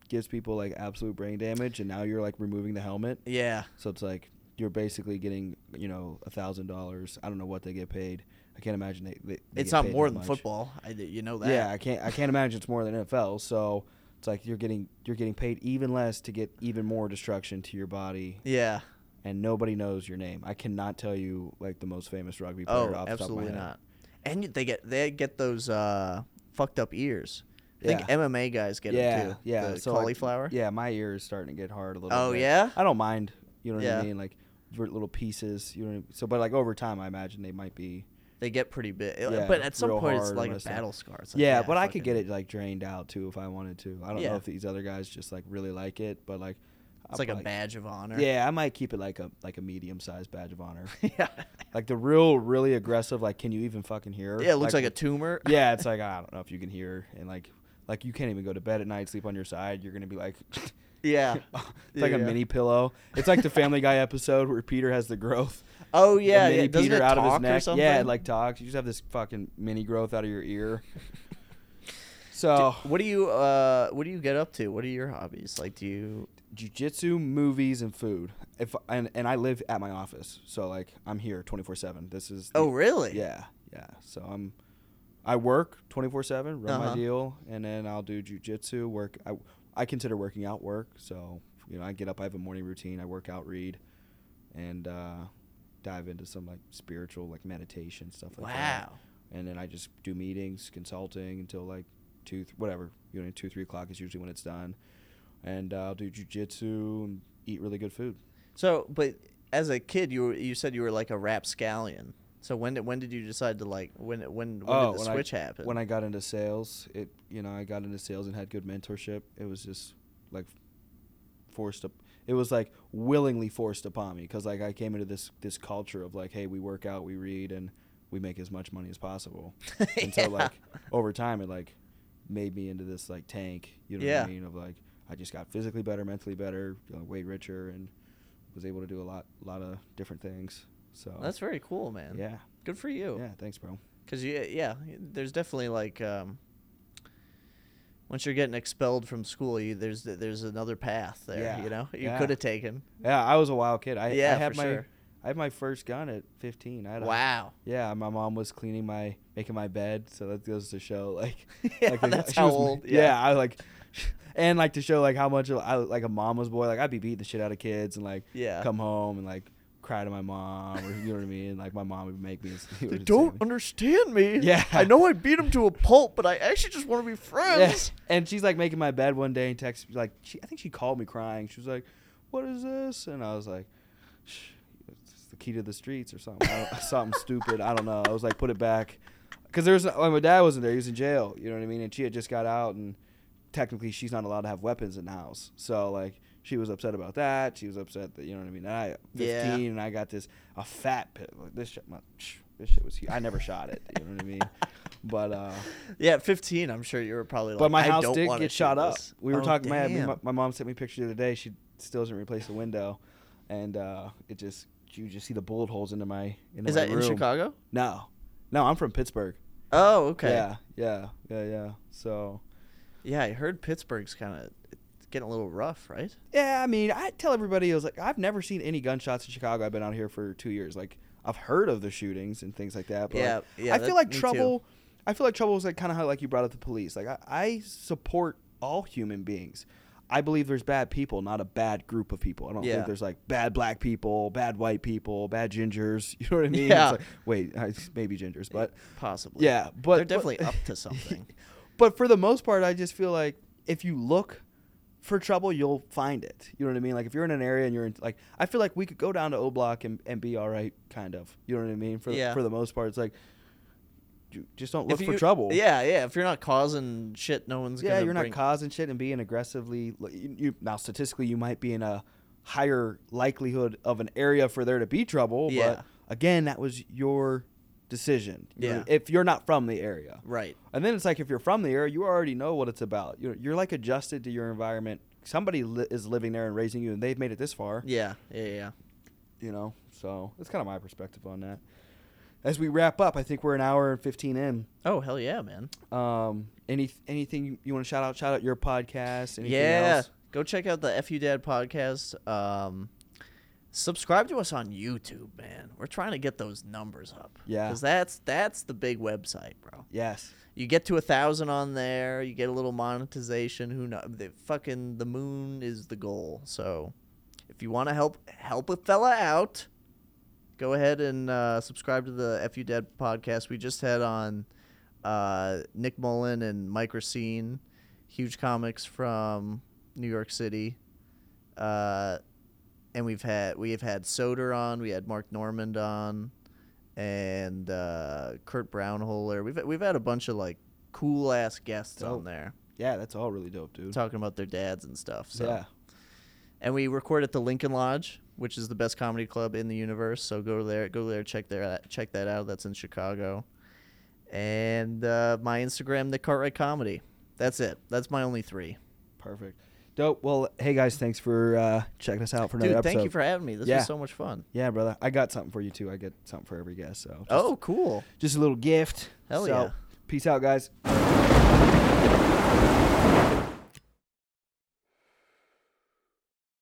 gives people like absolute brain damage, and now you're like removing the helmet, Yeah. so it's like you're basically getting you know a thousand dollars. I don't know what they get paid. I can't imagine they. they, they It's not more than much. football. I you know that. Yeah, I can't. I can't imagine it's more than NFL. So it's like you're getting you're getting paid even less to get even more destruction to your body, Yeah. And nobody knows your name. I cannot tell you like the most famous rugby player Oh, off the top of my absolutely head. not. And they get they get those uh, fucked up ears. I think Yeah. MMA guys get yeah, them too. yeah. The so like, cauliflower. yeah, my ear is starting to get hard a little. Oh, bit. yeah? I don't mind. You know what Yeah. I mean? Like little pieces. You know. So, but like over time, I imagine they might be. They get pretty big. Yeah, but at some point, it's like a battle scar. Like, yeah, but I could get it like drained out too if I wanted to. I don't Yeah. know if these other guys just like really like it, but like. It's like a badge of honor. Yeah, I might keep it like a like a medium sized badge of honor. yeah. like the real, really aggressive. Like, can you even fucking hear? Yeah, it looks like, a tumor. yeah, it's like I don't know if you can hear, and like like you can't even go to bed at night, sleep on your side. You're gonna be like. yeah. It's like a mini pillow. It's like the Family Guy episode where Peter has the growth. Oh yeah, yeah. Doesn't Peter it out of his neck. something? Yeah, it like talks. You just have this fucking mini growth out of your ear. So, what do you uh what do you get up to? What are your hobbies? Like do you jujitsu, movies, and food. If and and I live at my office, so like I'm here 24 seven. This is the- Oh really? Yeah, yeah. So I'm, I work 24 seven, run Uh-huh. my deal, and then I'll do jujitsu. Work. I I consider working out work. So you know, I get up. I have a morning routine. I work out, read, and uh, dive into some like spiritual like meditation stuff like that. Wow. And then I just do meetings, consulting until like two, th- whatever. You know, two, three o'clock is usually when it's done. And uh, I'll do jujitsu and eat really good food. So, but as a kid, you were, you said you were like a rapscallion. So when did when did you decide to like when when when Oh, did the when I- switch happen? When I got into sales, it you know I got into sales and had good mentorship. It was just like forced up. It was like willingly forced upon me because like I came into this this culture of like, hey, we work out, we read, and we make as much money as possible. And so like over time, it like made me into this like tank. You know Yeah. what I mean? Of like I just got physically better, mentally better, you know, way richer, and was able to do a lot lot of different things. So That's very cool, man. yeah, Good for you. yeah. Thanks, bro. Cause you, yeah, there's definitely like um, once you're getting expelled from school, you, there's there's another path there. Yeah, You know, you yeah. could have taken. Yeah, I was a wild kid. I, Yeah, I had for my sure. I had my first gun at 15. I had a- Wow. yeah, my mom was cleaning my making my bed, so that goes to show like Yeah, like, that's how was- old. Yeah. Yeah. I like and like to show like how much I like a mama's boy. Like I'd be beating the shit out of kids and like Yeah. come home and like cry to my mom or you know what I mean. Like my mom would make me. They don't insane. understand me. Yeah. I know I beat him to a pulp, but I actually just want to be Yeah. friends. And she's like making my bed one day and texts me like she I think she called me crying. She was like, "What is this?" And I was like, Shh, "It's the key to the streets or something. Something stupid. I don't know." I was like, "Put it back," because there's like, my dad wasn't there. He was in jail. You know what I mean? And she had just got out, and technically she's not allowed to have weapons in the house. So like. She was upset about that. She was upset that you know what I mean. And I, Yeah. fifteen, and I got this a fat pit. Like this shit, my, this shit was. Huge. I never shot it. You know what I mean? But uh, Yeah, at 15, I'm sure you were probably like, but my house did get shot up. this. We were Oh, talking. My, my my mom sent me a picture the other day. She still hasn't replaced the window, and uh, it just you just see the bullet holes into my into Is my that in. Chicago? No, no, I'm from Pittsburgh. Oh, okay. Yeah, yeah, yeah, yeah. So Yeah, I heard Pittsburgh's kind of getting a little rough, right? yeah, I mean, I tell everybody I was like, I've never seen any gunshots in Chicago. I've been out here for two years. Like I've heard of the shootings and things like that. But Yeah, like, yeah, I that- feel like me too. trouble. I feel like trouble is like kind of how like you brought up the police. Like I, I support all human beings. I believe there's bad people, not a bad group of people. I don't Yeah. think there's like bad black people, bad white people, bad gingers. You know what I mean? Yeah. It's like, wait, I- maybe gingers, but Possibly. yeah, but They're definitely but, up to something. But for the most part, I just feel like if you look for trouble, you'll find it. You know what I mean? Like if you're in an area and you're in, like, I feel like we could go down to O Block and, and be all right, kind of. You know what I mean? For Yeah. for the most part, it's like just don't look If for you- trouble. Yeah, yeah. If you're not causing shit, no one's yeah, you're not causing shit and being aggressively. You, you now statistically, you might be in a higher likelihood of an area for there to be trouble. Yeah. But again, that was your decision. Yeah. if you're not from the area. Right. And then it's like if you're from the area, you already know what it's about. You're, you're like adjusted to your environment. Somebody li- is living there and raising you, and they've made it this far. Yeah. Yeah. Yeah. You know, so that's kind of my perspective on that. As we wrap up, I think we're an hour and fifteen in. Oh hell yeah, man. Um, any anything you, you want to shout out? Shout out your podcast. Anything yeah. else? Go check out the FU Dad podcast. Um, subscribe to us on YouTube, man. We're trying to get those numbers up. Yeah. Because that's that's the big website, bro. Yes. You get to a thousand on there, you get a little monetization. Who know? The fucking the moon is the goal. So, if you want to help help a fella out, go ahead and uh, subscribe to the FU Dad podcast. We just had on uh, Nick Mullen and Mike Recine, huge comics from New York City. Uh, and we've had we have had Soder on, we had Mark Normand on, and uh, Kurt Braunohler. We've we've had a bunch of like cool ass guests on there Yeah, that's all really dope, dude. talking about their dads and stuff. So Yeah. and we record at the Lincoln Lodge, which is the best comedy club in the universe. So go there, go there, check there, check that out. That's in Chicago. And uh, my Instagram, Nik Cartwright Comedy. That's it. That's my only three. Perfect. Dope. Well, hey guys, thanks for uh, checking us out for another Dude, episode. thank you for having me. This Yeah. was so much fun. yeah, brother. I got something for you too. I get something for every guest. So just, oh, cool. just a little gift. Hell So, yeah. Peace out, guys.